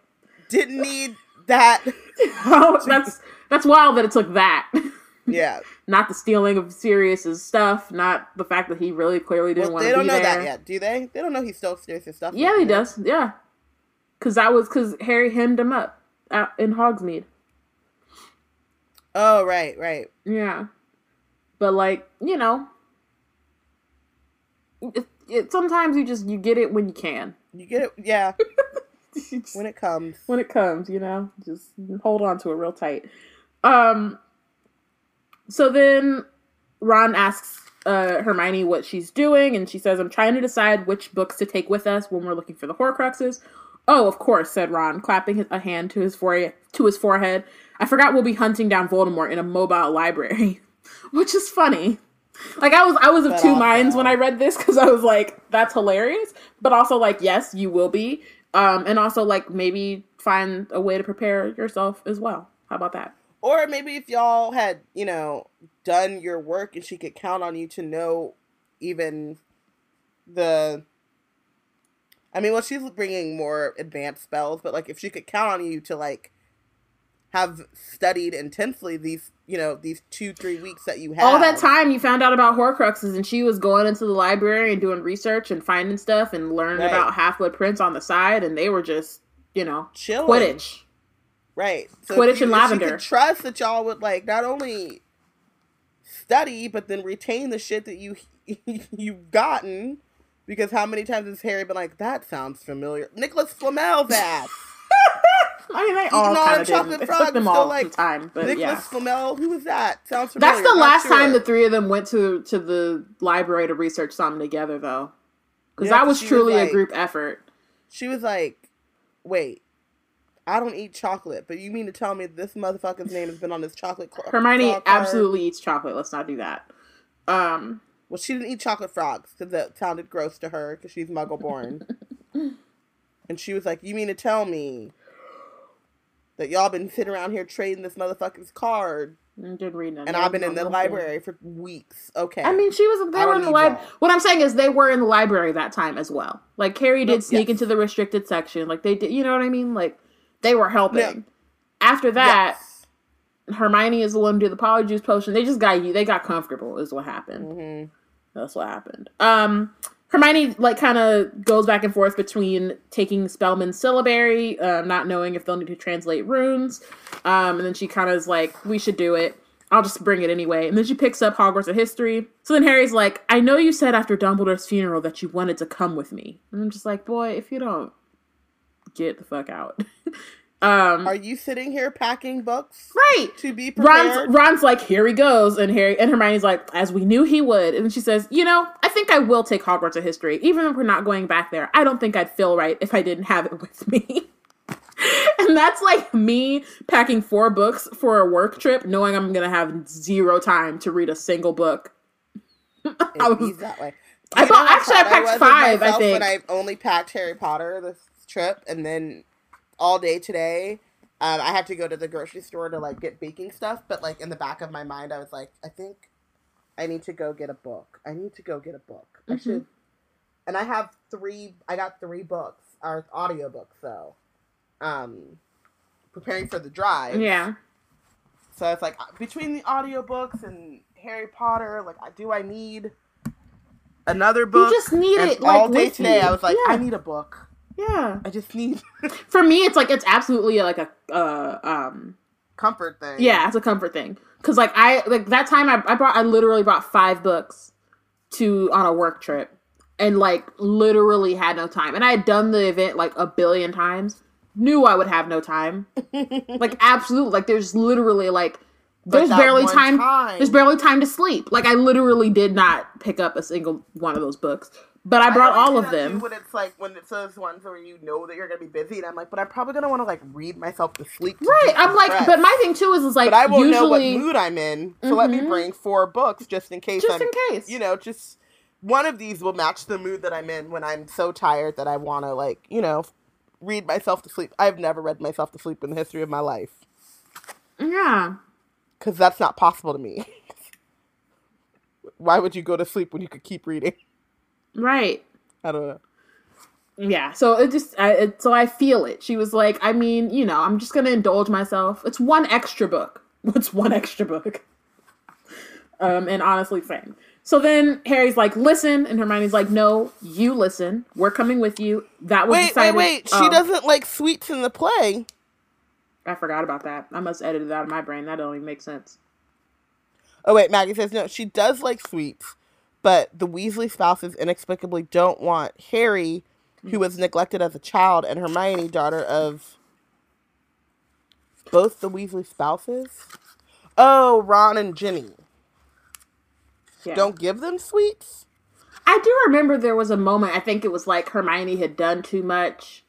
Didn't need that. oh, that's that's wild that it took that. Yeah. not the stealing of Sirius's stuff, not the fact that he really clearly didn't Well, want they don't know that yet, do they? They don't know he stole Sirius' stuff. Yeah, yet, he does. Yeah, because that was because Harry hemmed him up out in Hogsmeade. Oh, right, right. Yeah, but like you know, it, it, sometimes you just you get it when you can. You get it? Yeah. When it comes. when it comes, you know, just hold on to it real tight. Um, so then Ron asks uh, Hermione what she's doing, and she says, "I'm trying to decide which books to take with us when we're looking for the Horcruxes." Oh, of course," said Ron, clapping his, a hand to his forehead. To his forehead. I forgot we'll be hunting down Voldemort in a mobile library, which is funny. Like I was, I was of But two also- minds when I read this because I was like, "That's hilarious," but also like, "Yes, you will be," um, and also like maybe find a way to prepare yourself as well. How about that? Or maybe if y'all had, you know, done your work and she could count on you to know even the. I mean, well, she's bringing more advanced spells, but like if she could count on you to like have studied intensely these, you know, these two three weeks that you had. All that time you found out about Horcruxes, and she was going into the library and doing research and finding stuff and learning Right. about Half Blood Prince on the side, and they were just, you know, chilling. Quidditch. Right. So Quidditch you- and lavender. could trust that y'all would like not only study but then retain the shit that you you've gotten. Because how many times has Harry been like, that sounds familiar? Nicolas Flamel's ass. I mean, they Eating all kind of chocolate did. It frogs, took them still all like, time, but Nicolas yeah. Flamel, who was that? Sounds familiar. That's the last sure. time the three of them went to to the library to research something together, though, because Yeah, that was she was truly like- a group effort. She was like, wait, I don't eat chocolate, but you mean to tell me this motherfucker's name has been on this chocolate cl- Hermione absolutely eats chocolate. Let's not do that. Um, Well, she didn't eat chocolate frogs because that sounded gross to her because she's muggle born. and she was like, You mean to tell me that y'all been sitting around here trading this motherfucker's card I didn't read and I've been in the library for weeks? Okay. I mean, she was. They were in the library. What I'm saying is, they were in the library that time as well. Like Harry did sneak yes. into the restricted section. Like they did. You know what I mean? Like they were helping. Yeah. After that, Yes. Hermione is the one who did the polyjuice potion. They just got you. They got comfortable. Is what happened. Mhm. That's what happened. Um, Hermione like kind of goes back and forth between taking Spellman's syllabary, uh, not knowing if they'll need to translate runes, um, and then she kind of is like, "We should do it." I'll just bring it anyway. And then she picks up Hogwarts of History. So then Harry's like, I know you said after Dumbledore's funeral that you wanted to come with me. And I'm just like, boy, if you don't get the fuck out. um, Are you sitting here packing books right. to be prepared? Ron's, Ron's like, here he goes, and Harry and Hermione's like, as we knew he would. And she says, you know, I think I will take Hogwarts of History, even if we're not going back there. I don't think I'd feel right if I didn't have it with me. and that's like me packing four books for a work trip, knowing I'm gonna have zero time to read a single book. I was- that way. I You know bought- actually, I packed was five, I think. When I only packed Harry Potter this trip, and then all day today, um, I had to go to the grocery store to like get baking stuff. But like in the back of my mind, I was like, I think I need to go get a book. I need to go get a book. I Mhm. should. And I have three. I got three books, or audiobooks though. Um, preparing for the drive. yeah. So it's like uh, between the audiobooks and Harry Potter, like do I need another book? just need And it, like, all day today. you. I was like, Yeah. I need a book. Yeah. I just need For me, it's like it's absolutely like a uh, um comfort thing. Yeah, it's a comfort thing. Cause like I like that time I, I brought I literally brought five books to on a work trip and like literally had no time. And I had done the event like a billion times. Knew I would have no time. like absolutely like there's literally like there's barely time, time- there's barely time to sleep. Like I literally did not pick up a single one of those books. But I brought always all of them. When it's like when it's those ones where you know that you're gonna be busy, and I'm like, but I'm probably gonna want to like read myself to sleep. to Right. I'm like, but my thing too is is like but I won't know what mood I'm in, so let me Mhm. bring four books just in case. just I'm, in case. you know, just one of these will match the mood that I'm in when I'm so tired that I want to like, you know, read myself to sleep. I've never read myself to sleep in the history of my life Yeah. Because that's not possible to me. Why would you go to sleep when you could keep reading? Right. I don't know. Yeah, so it just, I, it, so I feel it. She was like, I mean, you know, I'm just gonna indulge myself. It's one extra book. What's one extra book? Um, and honestly, same. So then Harry's like, listen, and Hermione's like, no, you listen. We're coming with you. That was Wait, decided. wait, wait. She doesn't like sweets in the play. I forgot about that. I must edit it out of my brain. That don't even make sense. Oh wait, Maggie says no. She does like sweets, but the Weasley spouses inexplicably don't want Harry, who was neglected as a child, and Hermione, daughter of both the Weasley spouses. Oh, Ron and Ginny. Yeah. Don't give them sweets. I do remember there was a moment. I think it was like Hermione had done too much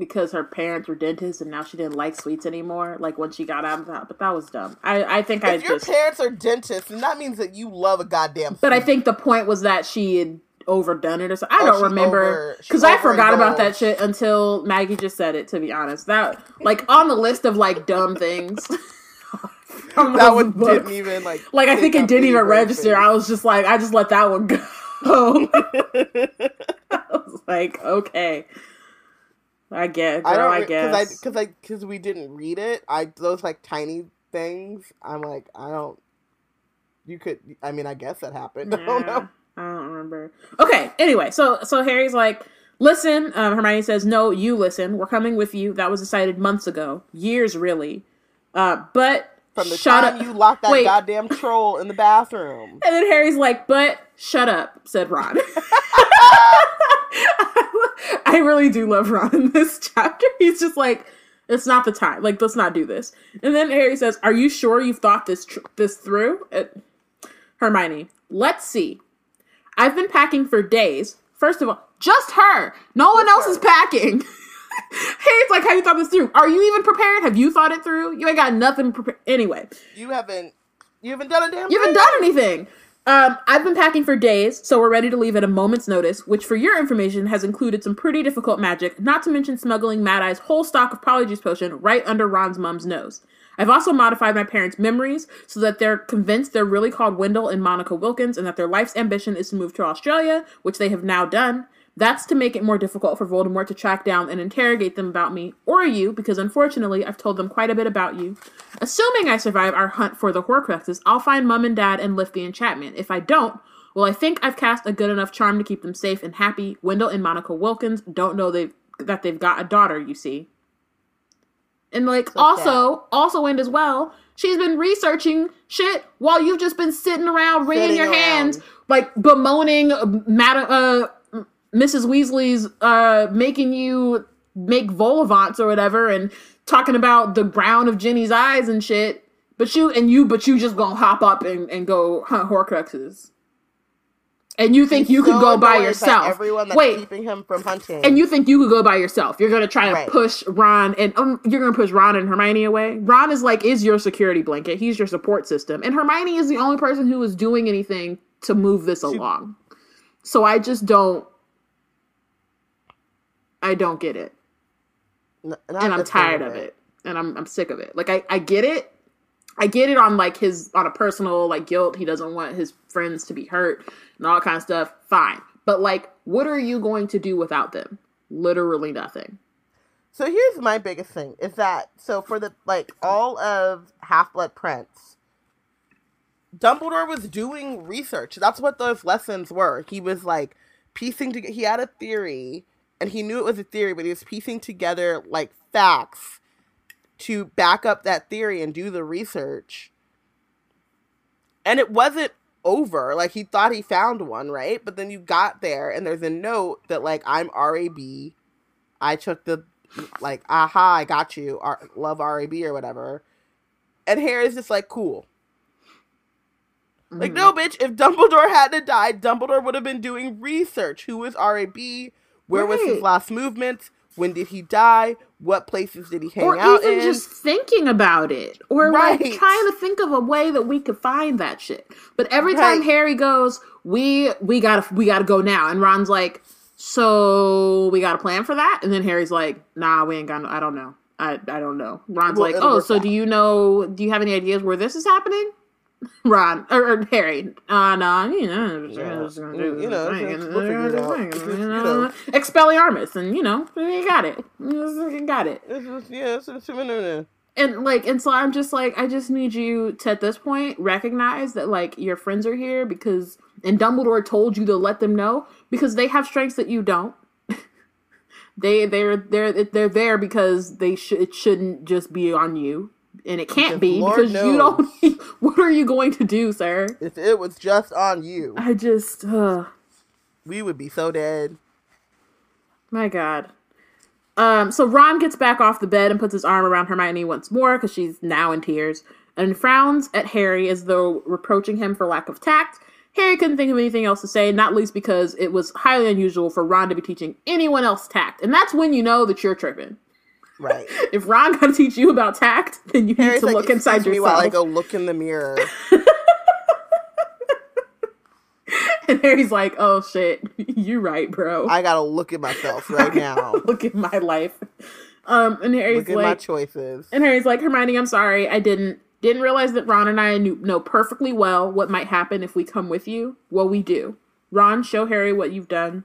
because her parents were dentists, and now she didn't like sweets anymore. Like when she got out of that, but that was dumb. I I think I If your just. parents are dentists, and that means that you love a goddamn. But I think the point was that she had overdone it or something. I Oh, don't remember because I forgot about that shit until Maggie just said it. To be honest, that like on the list of like dumb things. that one books. didn't even like. Like I think it didn't even register. space. I was just like, I just let that one go. I was like, okay, I guess, girl, I don't I, guess. because I because I because we didn't read it. I those like tiny things. I'm like I don't. You could. I mean, I guess that happened. I don't know. I don't remember. Okay. Anyway, so so Harry's like, listen. Um, Hermione says, no, you listen. We're coming with you. That was decided months ago, years really. Uh, but From the shut time up. you locked that Wait. goddamn troll in the bathroom. And then Harry's like, but shut up, said Ron. I really do love Ron in this chapter. He's just like, it's not the time. Like, let's not do this. And then Harry says, "Are you sure you've thought this tr- this through?" Uh, Hermione, let's see. I've been packing for days. First of all, just her. No one else is packing. Harry's like, "Have you thought this through? Are you even prepared? Have you thought it through? You ain't got nothing prepared." Anyway, You haven't. You haven't done a damn. you haven't thing? done anything. Um, I've been packing for days, so we're ready to leave at a moment's notice, which, for your information, has included some pretty difficult magic, not to mention smuggling Mad Eye's whole stock of Polyjuice Potion right under Ron's mom's nose. I've also modified my parents' memories so that they're convinced they're really called Wendell and Monica Wilkins and that their life's ambition is to move to Australia, which they have now done. That's to make it more difficult for Voldemort to track down and interrogate them about me, or you, because unfortunately I've told them quite a bit about you. Assuming I survive our hunt for the Horcruxes, I'll find Mum and Dad and lift the enchantment. If I don't, well, I think I've cast a good enough charm to keep them safe and happy. Wendell and Monica Wilkins don't know they've that they've got a daughter, you see. And like also, also and as well, She's been researching shit while you've just been sitting around wringing your around. hands, like bemoaning uh, Madam uh, Mrs. Weasley's uh, making you make vol-au-vents or whatever, and talking about the brown of Ginny's eyes and shit. But you and you, but you just gonna hop up and, and go hunt Horcruxes. And you think He's you could go by yourself? everyone that's Wait, keeping him from hunting. and you think you could go by yourself. You're gonna try to Right. push Ron and um, you're gonna push Ron and Hermione away. Ron is like is your security blanket. He's your support system, and Hermione is the only person who is doing anything to move this along. So I just don't. I don't get it, and I'm tired of it, and I'm I'm sick of it. Like I I get it. I get it on like his on a personal like guilt. He doesn't want his friends to be hurt and all that kind of stuff. Fine, but like, what are you going to do without them? Literally nothing. So here's my biggest thing is that so for the like all of Half Blood Prince, Dumbledore was doing research. That's what those lessons were. He was like piecing together. He had a theory, and he knew it was a theory, but he was piecing together like facts to back up that theory and do the research. And it wasn't over. Like he thought he found one, right? But then you got there, and there's a note that like I'm RAB. I took the like, aha, I got you, R- love RAB or whatever. And Harry's just like, cool. Like, mm-hmm. no, bitch, if Dumbledore hadn't died, Dumbledore would have been doing research. Who is RAB? Where was his last movement? When did he die? What places did he hang or out even in? just thinking about it. Or like trying to think of a way that we could find that shit. But every time harry goes we we gotta we gotta go now. And ron's like so we got a plan for that? And then harry's like nah we ain't got no, i don't know. I i don't know. Ron's Well, like oh so out. do you know do you have any ideas where this is happening Ron or, or Harry, uh, no, you know, just do Mm, you know, this it's- thing, we'll figure it and, you you know, know. Expelliarmus, and you know, you got it, you got it. This is- yeah, it's, it's, it's, and like and so i'm just like i just need you to at this point recognize that like your friends are here because and dumbledore told you to let them know because they have strengths that you don't. They they're they're they're there because they should it shouldn't just be on you and it can't Because be Lord because you don't what are you going to do sir if it was just on you, i just uh we would be so dead. My God. Um, so Ron gets back off the bed and puts his arm around Hermione once more because she's now in tears and frowns at Harry as though reproaching him for lack of tact. Harry couldn't think of anything else to say, not least because it was highly unusual for Ron to be teaching anyone else tact. And that's when you know that you're tripping. Right. If Ron got to teach you about tact, then you Harry's need to like, look inside "Excuse me yourself. while I go look in the mirror. And Harry's like, oh shit, you're right, bro. I gotta look at myself right now. look at my life. Um, and Harry's Look at my like, choices. And Harry's like, Hermione, I'm sorry, I didn't didn't realize that Ron and I knew, know perfectly well what might happen if we come with you. Well, we do. Ron, show Harry what you've done.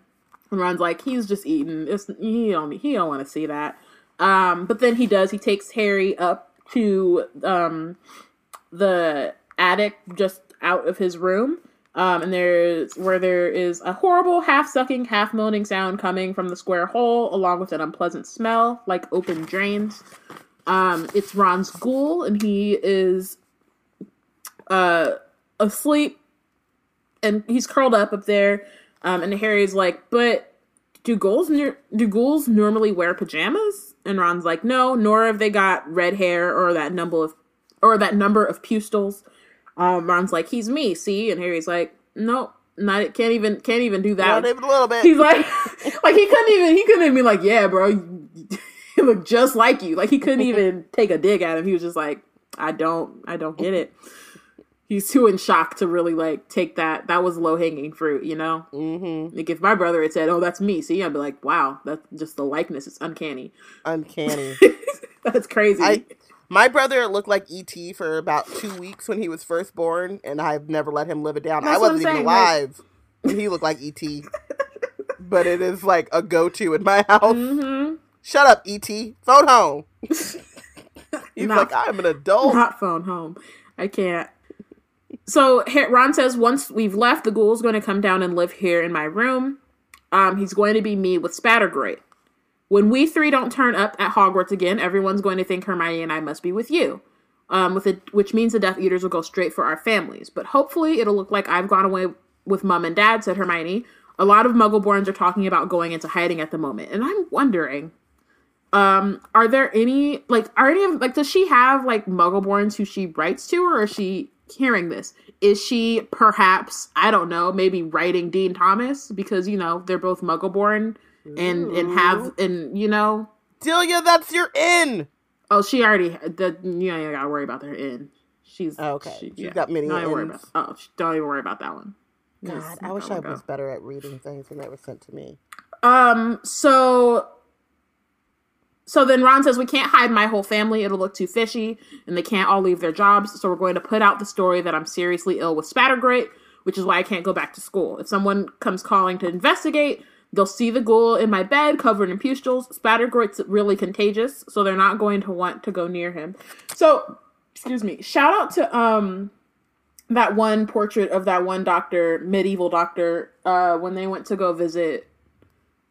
And Ron's like, he's just eating. It's, he don't he don't want to see that. Um, but then he does. He takes Harry up to um the attic just out of his room. Um, and there's where there is a horrible half sucking, half moaning sound coming from the square hole, along with an unpleasant smell like open drains. Um, it's Ron's ghoul, and he is uh asleep, and he's curled up up there. Um, and Harry's like, "But do ghouls do ghouls normally wear pajamas?" And Ron's like, "No, nor have they got red hair or that number of or that number of pustules." Um, Ron's like, "He's me, see?" And Harry's like, "Nope, not it can't even can't even do that." Not even a little bit. He's like, like he couldn't even he couldn't even be like, yeah, bro, you, you look just like you. Like he couldn't even take a dig at him. He was just like, I don't, I don't get it. He's too in shock to really like take that. That was low hanging fruit, you know. mm-hmm. Like if my brother had said, "Oh, that's me," see, I'd be like, "Wow, that's just the likeness. It's uncanny. Uncanny. that's crazy." I my brother looked like ET for about two weeks when he was first born, and I've never let him live it down. That's I wasn't even saying, like- alive when he looked like ET. but it is like a go-to in my house. mm-hmm. Shut up, ET. Phone home. He's Nah. like, I'm an adult. not phone home. I can't. So Ron says once we've left, the ghoul's going to come down and live here in my room. Um, he's going to be me with Spattergroit. When we three don't turn up at Hogwarts again, everyone's going to think Hermione and I must be with you. um, with it, which means the Death Eaters will go straight for our families. But hopefully, it'll look like I've gone away with Mum and Dad," said Hermione. A lot of Muggleborns are talking about going into hiding at the moment, and I'm wondering, um, are there any like are any of like does she have like Muggleborns who she writes to, or is she hearing this? Is she perhaps I don't know maybe writing Dean Thomas because you know they're both Muggleborn and and have and you know Delia, that's your in. Oh, she already the you ain't gotta worry about her in. She's Oh, okay. She, She's got many Don't even worry about. Oh, don't even worry about that one. God, I wish I was go. better at reading things when they were sent to me. Um. So. So then Ron says we can't hide my whole family; it'll look too fishy, and they can't all leave their jobs. So we're going to put out the story that I'm seriously ill with Spattergroit, which is why I can't go back to school. If someone comes calling to investigate, they'll see the ghoul in my bed covered in pustules. Spattergroit's really contagious, so they're not going to want to go near him. So, excuse me. Shout out to um that one portrait of that one doctor, medieval doctor, uh, when they went to go visit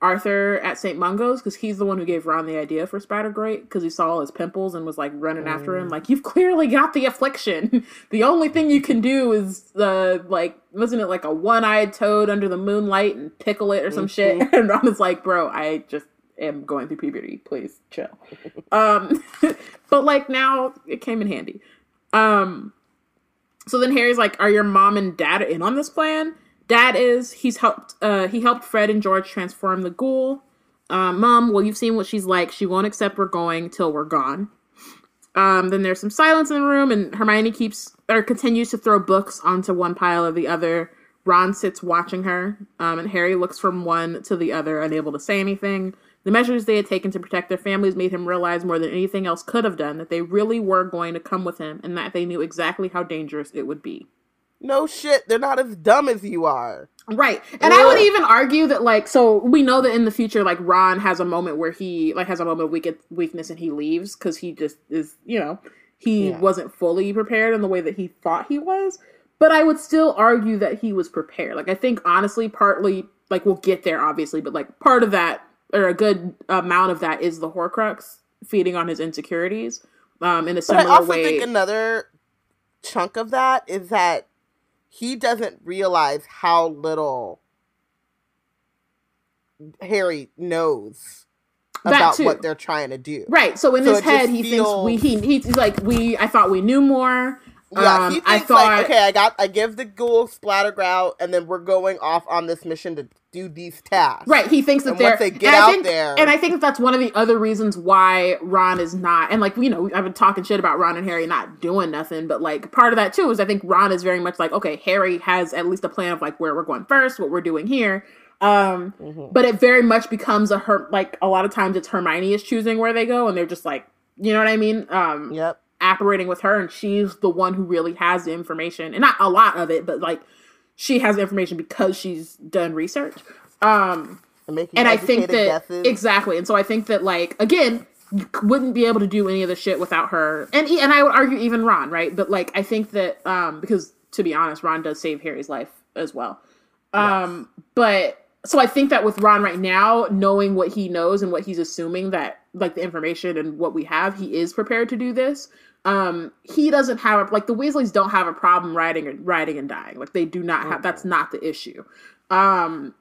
Arthur at St. Mungo's, because he's the one who gave Ron the idea for Spattergroit, because he saw all his pimples and was like running after him, like, you've clearly got the affliction. the only thing you can do is, uh, like, wasn't it like a one eyed toad under the moonlight and pickle it or some shit? And Ron is like, bro, I just am going through puberty. Please chill. um, but like now it came in handy. Um, so then Harry's like, "Are your mom and dad in on this plan?" Dad is. He's helped. Uh, he helped Fred and George transform the ghoul. Uh, Mom, well, you've seen what she's like. She won't accept we're going till we're gone. Um, then there's some silence in the room, and Hermione keeps or continues to throw books onto one pile or the other. Ron sits watching her, um, and Harry looks from one to the other, unable to say anything. The measures they had taken to protect their families made him realize more than anything else could have done that they really were going to come with him, and that they knew exactly how dangerous it would be. No shit, they're not as dumb as you are. Right. And I would even argue that like so we know that in the future like Ron has a moment where he like has a moment of weak- weakness and he leaves cuz he just is, you know, he Yeah. wasn't fully prepared in the way that he thought he was. But I would still argue that he was prepared. Like I think honestly partly like we'll get there obviously, but like part of that or a good amount of that is the Horcrux feeding on his insecurities. Um in a But similar I also way. think another chunk of that is that he doesn't realize how little Harry knows about what they're trying to do. Right. So in So his head, he thinks we he he's like we. I thought we knew more. Yeah, um, he I thinks thought like, okay, I got, I give the ghoul Spattergroit, and then we're going off on this mission to do these tasks. right. He thinks that And they're once they get out think, there- and I think that's one of the other reasons why Ron is not. And like you know, I've been talking shit about Ron and Harry not doing nothing, but like part of that too is I think Ron is very much like okay, Harry has at least a plan of like where we're going first, what we're doing here. Um, Mhm. but it very much becomes a her like a lot of times it's Hermione is choosing where they go, and they're just like you know what I mean. Um, Yep. operating with her and she's the one who really has the information and not a lot of it but like she has information because she's done research. Um And and i think that guesses. exactly. And so i think that like again you wouldn't be able to do any of the shit without her. And and i would argue even ron right? But like i think that um because to be honest ron does save harry's life as well. Um but so I think that with Ron right now, knowing what he knows and what he's assuming that like the information and what we have, he is prepared to do this. Um, he doesn't have a, like the Weasleys don't have a problem riding and riding and dying. Like they do not have that's not the issue. Um,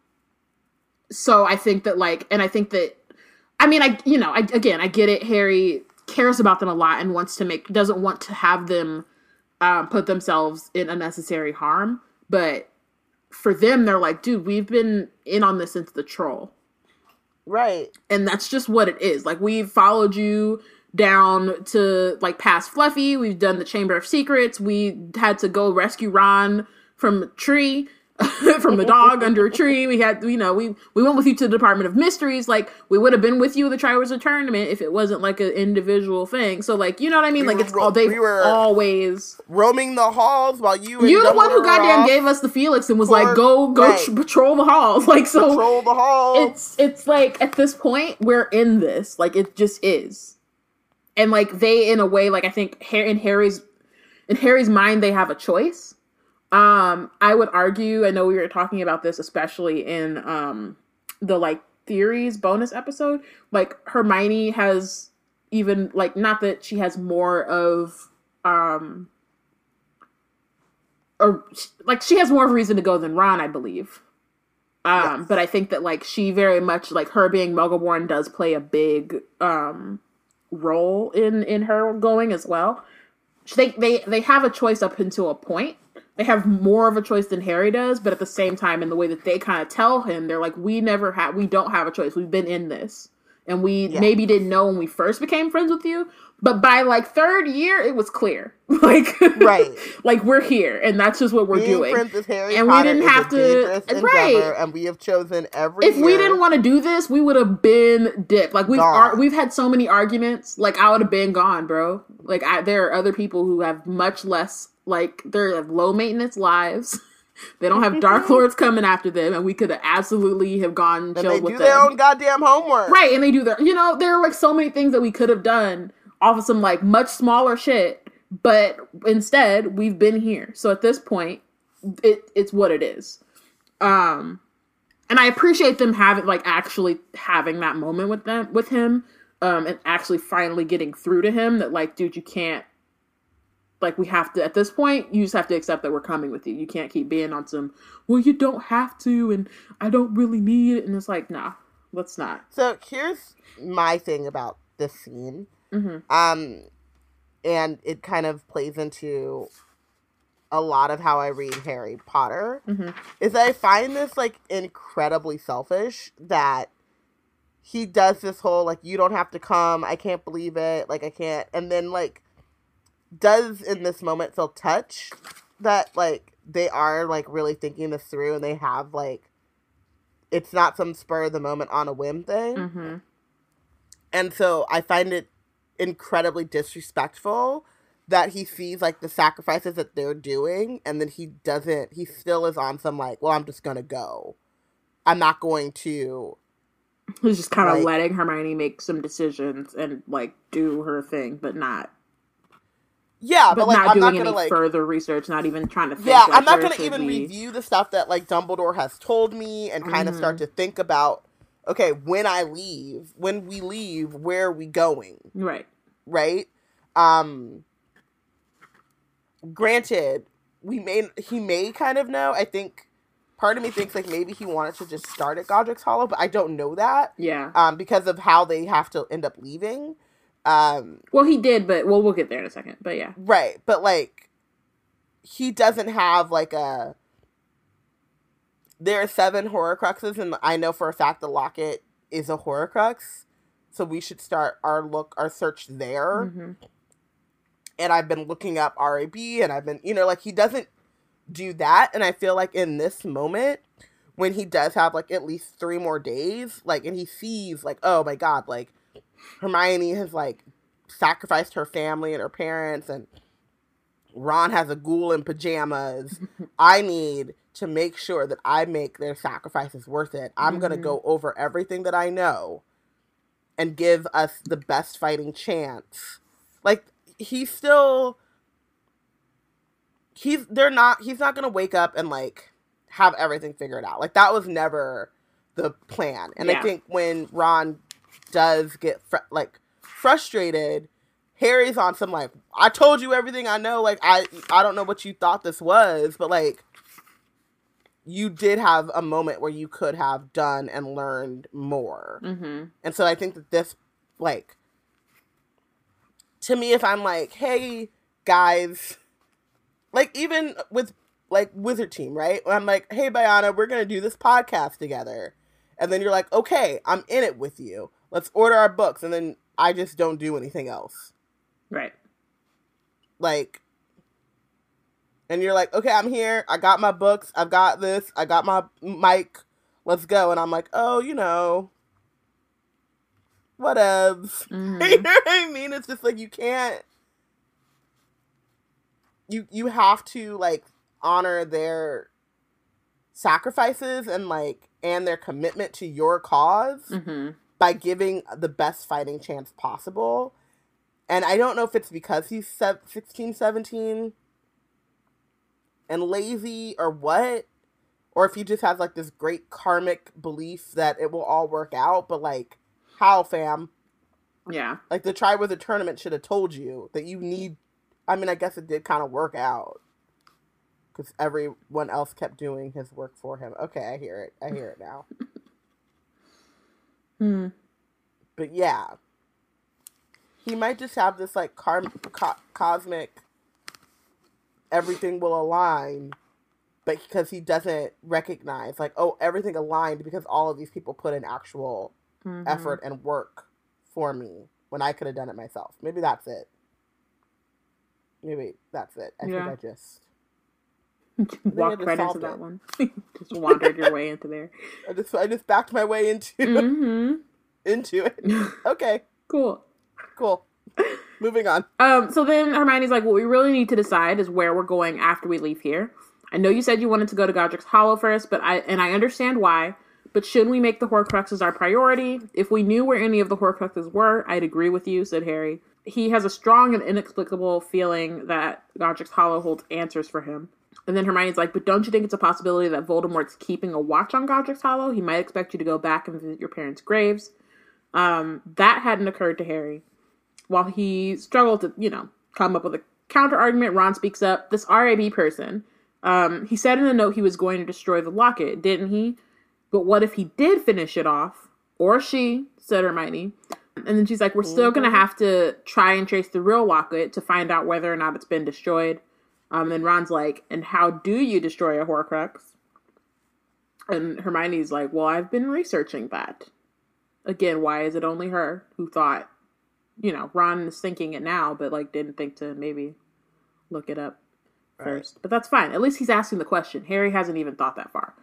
so I think that like, and I think that, I mean, I you know, I again, I get it. Harry cares about them a lot and wants to make doesn't want to have them um, put themselves in unnecessary harm, but for them, they're like, dude, we've been in on this since the troll. right. And that's just what it is. Like, we've followed you down to like past Fluffy. We've done the Chamber of Secrets. We had to go rescue Ron from a tree, from the dog under a tree. We had, you know, we we went with you to the Department of Mysteries. Like, we would have been with you at the Triwizard Tournament if it wasn't like an individual thing. So, like, you know what I mean? We Like, it's all they we were- always. Roaming the halls while you and You're the one who goddamn gave us the Felix and was For- like, "Go, go, right. tr- patrol the halls." Like, so patrol the halls. it's it's like at this point we're in this. Like, it just is, and like they, in a way, like I think Harry in Harry's in Harry's mind, they have a choice. Um, I would argue. I know we were talking about this, especially in um the like theories bonus episode. Like Hermione has even like not that she has more of um or like she has more of a reason to go than Ron, I believe. Um, Yes. but I think that like she very much like her being Muggleborn does play a big um role in in her going as well. They they they have a choice up until a point. They have more of a choice than Harry does, but at the same time, in the way that they kind of tell him, they're like, "We never have, we don't have a choice. We've been in this, and we Yeah. maybe didn't know when we first became friends with you, but by like third year, it was clear, like Right. like we're here, and that's just what we're Being doing. with Harry And we didn't have to- right. and we have chosen every. if we didn't want to do this, we would have been dipped. Like we've ar- we've had so many arguments. Like I would have been gone, bro. Like I, there are other people who have much less. Like they have low maintenance lives. they don't have Dark Lords coming after them, and we could have absolutely have gone and they chilled do with their them. own goddamn homework. Right, and they do their. You know, there are like so many things that we could have done off of some like much smaller shit, but instead we've been here. So at this point, it it's what it is. Um, and I appreciate them having like actually having that moment with them with him, um, and actually finally getting through to him that like, dude, you can't. Like we have to at this point, you just have to accept that we're coming with you. You can't keep being on some. Well, you don't have to, and I don't really need it. And it's like, nah, let's not. So here's my thing about this scene. Hmm Um, and it kind of plays into a lot of how I read Harry Potter. hmm Is that I find this like incredibly selfish that he does this whole like you don't have to come, I can't believe it, like I can't, and then like does in this moment feel touch that like they are like really thinking this through and they have like it's not some spur of the moment on a whim thing. hmm And so I find it incredibly disrespectful that he sees like the sacrifices that they're doing and then he doesn't he still is on some like, well, I'm just gonna go. I'm not going to He's just kind of Like- letting Hermione make some decisions and like do her thing, but not, Yeah, but, but, like not I'm doing not any gonna like further research, not even trying to. Think, Yeah, like, I'm not gonna even we- review the stuff that like Dumbledore has told me and kind of Mhm. start to think about okay, when I leave, when we leave, where are we going? Right. Right? Um granted, we may he may kind of know. I think part of me thinks like maybe he wanted to just start at Godric's Hollow, but I don't know that. Yeah. Um because of how they have to end up leaving. Um Well, he did, but well, we'll get there in a second. But yeah. right, but like he doesn't have like a there are seven horcruxes and I know for a fact the locket is a horcrux. So we should start our look our search there. hmm and I've been looking up RAB and I've been, you know, like he doesn't do that. And I feel like in this moment, when he does have like at least three more days, like, and he sees, like, oh my God, like Hermione has like sacrificed her family and her parents, and Ron has a ghoul in pajamas. I need to make sure that I make their sacrifices worth it. I'm going to go over everything that I know and give us the best fighting chance. Like he's still he's they're not he's not going to wake up and like have everything figured out. Like that was never the plan. And I think when Ron does get fr- like frustrated, Harry's on some like I told you everything I know. Like I I don't know what you thought this was, but like you did have a moment where you could have done and learned more. hmm And so I think that this, like, to me, if I'm like, hey, guys, like, even with, like, Wizard Team, right? I'm like, hey, Bayana, we're going to do this podcast together. And then you're like, okay, I'm in it with you. Let's order our books. And then I just don't do anything else. Right. Like, and you're like, okay, I'm here. I got my books. I've got this. I got my mic. Let's go. And I'm like, oh, you know, whatevs. hmm you know what I mean? It's just like you can't. You you have to like honor their sacrifices and like and their commitment to your cause hmm by giving the best fighting chance possible. And I don't know if it's because he's sev- 16, 17 and lazy or what, or if he just has like this great karmic belief that it will all work out. But like, how, fam? Yeah. Like the Triwizard Tournament should have told you that you need I mean, I guess it did kind of work out because everyone else kept doing his work for him. Okay, I hear it. I hear it now. Hmm. But yeah, he might just have this like car- co- cosmic. Everything will align, but because he doesn't recognize, like, oh, everything aligned because all of these people put in actual Mhm. effort and work for me when I could have done it myself. Maybe that's it. Maybe that's it. I Yeah. think I just Walked right into solved that one. just wandered your way into there. I just I just backed my way into hmm into it. Okay, Cool. cool. Moving on. Um, so then Hermione's like, what we really need to decide is where we're going after we leave here. I know you said you wanted to go to Godric's Hollow first, but I and I understand why. But shouldn't we make the Horcruxes our priority? If we knew where any of the Horcruxes were, I'd agree with you," said Harry. He has a strong and inexplicable feeling that Godric's Hollow holds answers for him. And then Hermione's like, "But don't you think it's a possibility that Voldemort's keeping a watch on Godric's Hollow? He might expect you to go back and visit your parents' graves." Um, that hadn't occurred to Harry while he struggled to, you know, come up with a counter argument, Ron speaks up. This RAB person, um, he said in the note he was going to destroy the locket, didn't he? But what if he did finish it off? Or she, said Hermione. And then she's like, we're still going to have to try and trace the real locket to find out whether or not it's been destroyed. Um, and Ron's like, and how do you destroy a Horcrux? And Hermione's like, well, I've been researching that. Again, why is it only her who thought you know, Ron is thinking it now, but like didn't think to maybe look it up first. But that's fine. At least he's asking the question. Harry hasn't even thought that far.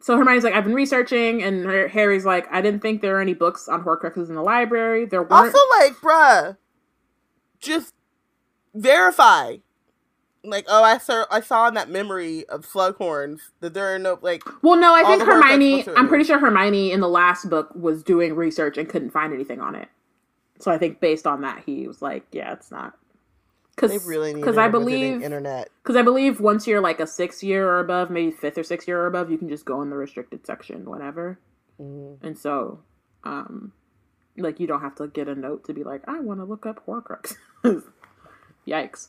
So Hermione's like, I've been researching, and Har- Harry's like, I didn't think there were any books on Horcruxes in the library. There weren't. Also, like, bruh, just verify. Like, oh, I saw I saw in that memory of Slughorns that there are no like. well, no, I think Hermione. I'm pretty sure Hermione in the last book was doing research and couldn't find anything on it. So I think based on that, he was like, yeah, it's not. Because They really need I believe internet. Because I believe once you're like a six year or above, maybe fifth or sixth year or above, you can just go in the restricted section whenever. Mhm. And so, um, like you don't have to get a note to be like, I want to look up Horcrux. Yikes,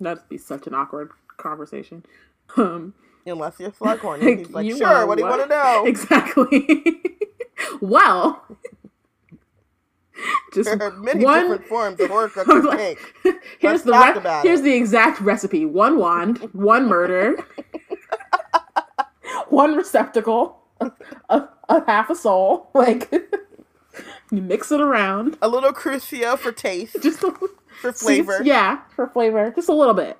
that'd be such an awkward conversation. Um, Unless you're Slughorn, he's like, you sure. What do you want to know? exactly. well, just There are many one. different forms of Horcrux like, pink. here's Let's the re- about here's it. the exact recipe: one wand, one murder, one receptacle, a, a, half a soul. Like you mix it around, A little Crucio for taste, just a, for flavor. yeah, for flavor, just a little bit.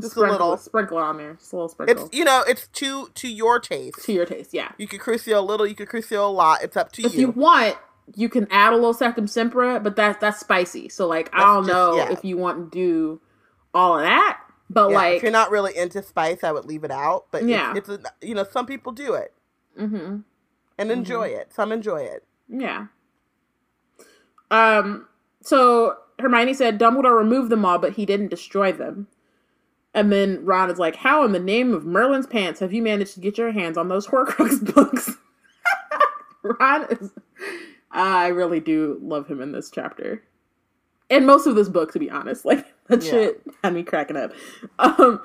Just a little. sprinkle it on there, just a little sprinkle It's you know, it's to to your taste. to your taste. Yeah. You could Crucio a little, you could Crucio a lot. It's up to If you. If you want, you can add a little Sectum Sempra, but that's that's spicy. So like, I don't just- know yeah. if you want to do all of that, but Yeah, like, if you're not really into spice, I would leave it out. But Yeah. it's, it's a, you know, some people do it hmm and enjoy it. Some enjoy it. Yeah. Um. So Hermione said Dumbledore removed them all, but he didn't destroy them. And then Ron is like, "How in the name of Merlin's pants have you managed to get your hands on those Horcrux books?" Ron is. I really do love him in this chapter, and most of this book, to be honest. Like that Yeah. shit had me cracking up. Um,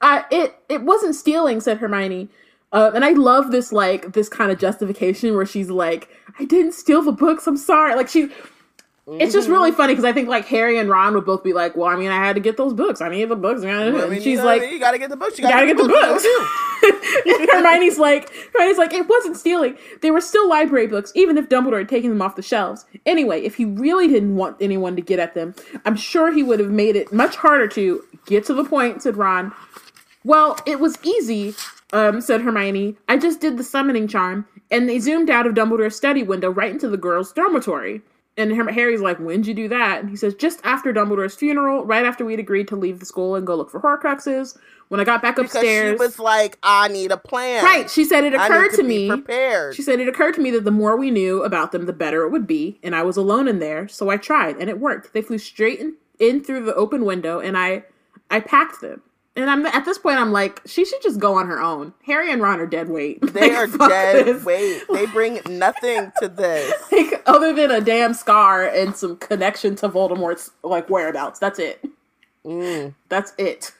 I it it wasn't stealing, said Hermione. Uh, and I love this like this kind of justification where she's like, "I didn't steal the books. I'm sorry." Like she's, it's just really funny because I think like Harry and Ron would both be like, "Well, I mean, I had to get those books. I need the books." And I mean, she's you know like, you gotta get the books. You "You gotta get the What you books." Hermione's like, Hermione's like, it wasn't stealing. They were still library books, even if Dumbledore had taken them off the shelves. Anyway, if he really didn't want anyone to get at them, I'm sure he would have made it much harder to get to the point. Said Ron. Well, it was easy, um, said Hermione. I just did the summoning charm, and they zoomed out of Dumbledore's study window right into the girls' dormitory. And Harry's like, When'd you do that? And he says, Just after Dumbledore's funeral, right after we'd agreed to leave the school and go look for Horcruxes. When I got back Because upstairs. she was like, I need a plan. right, she said it I occurred need to, to be me. prepared. She said it occurred to me that the more we knew about them, the better it would be. And I was alone in there, so I tried, and it worked. They flew straight in, in through the open window, and I, I packed them. And I'm at this point, I'm like, she should just go on her own. Harry and Ron are dead weight. They Like, are dead this. weight. They bring nothing to this. Like, other than a damn scar and some connection to Voldemort's like whereabouts. That's it. Mm. That's it.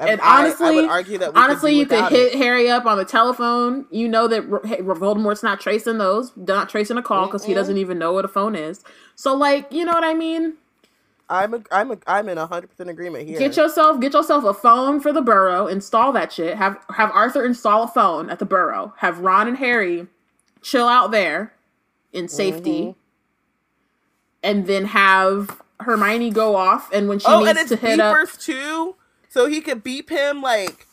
And, And honestly, I, would argue that honestly, could you could hit it. Harry up on the telephone. You know that Voldemort's not tracing those, not tracing a call because he doesn't even know what a phone is. So, like, you know what I mean? I'm a, I'm a, I'm in hundred percent agreement here. Get yourself get yourself a phone for the burrow. Install that shit. Have have Arthur install a phone at the burrow. Have Ron and Harry chill out there in safety, Mhm. and then have Hermione go off. And when she oh, and needs it's to hit up too, so he could beep him like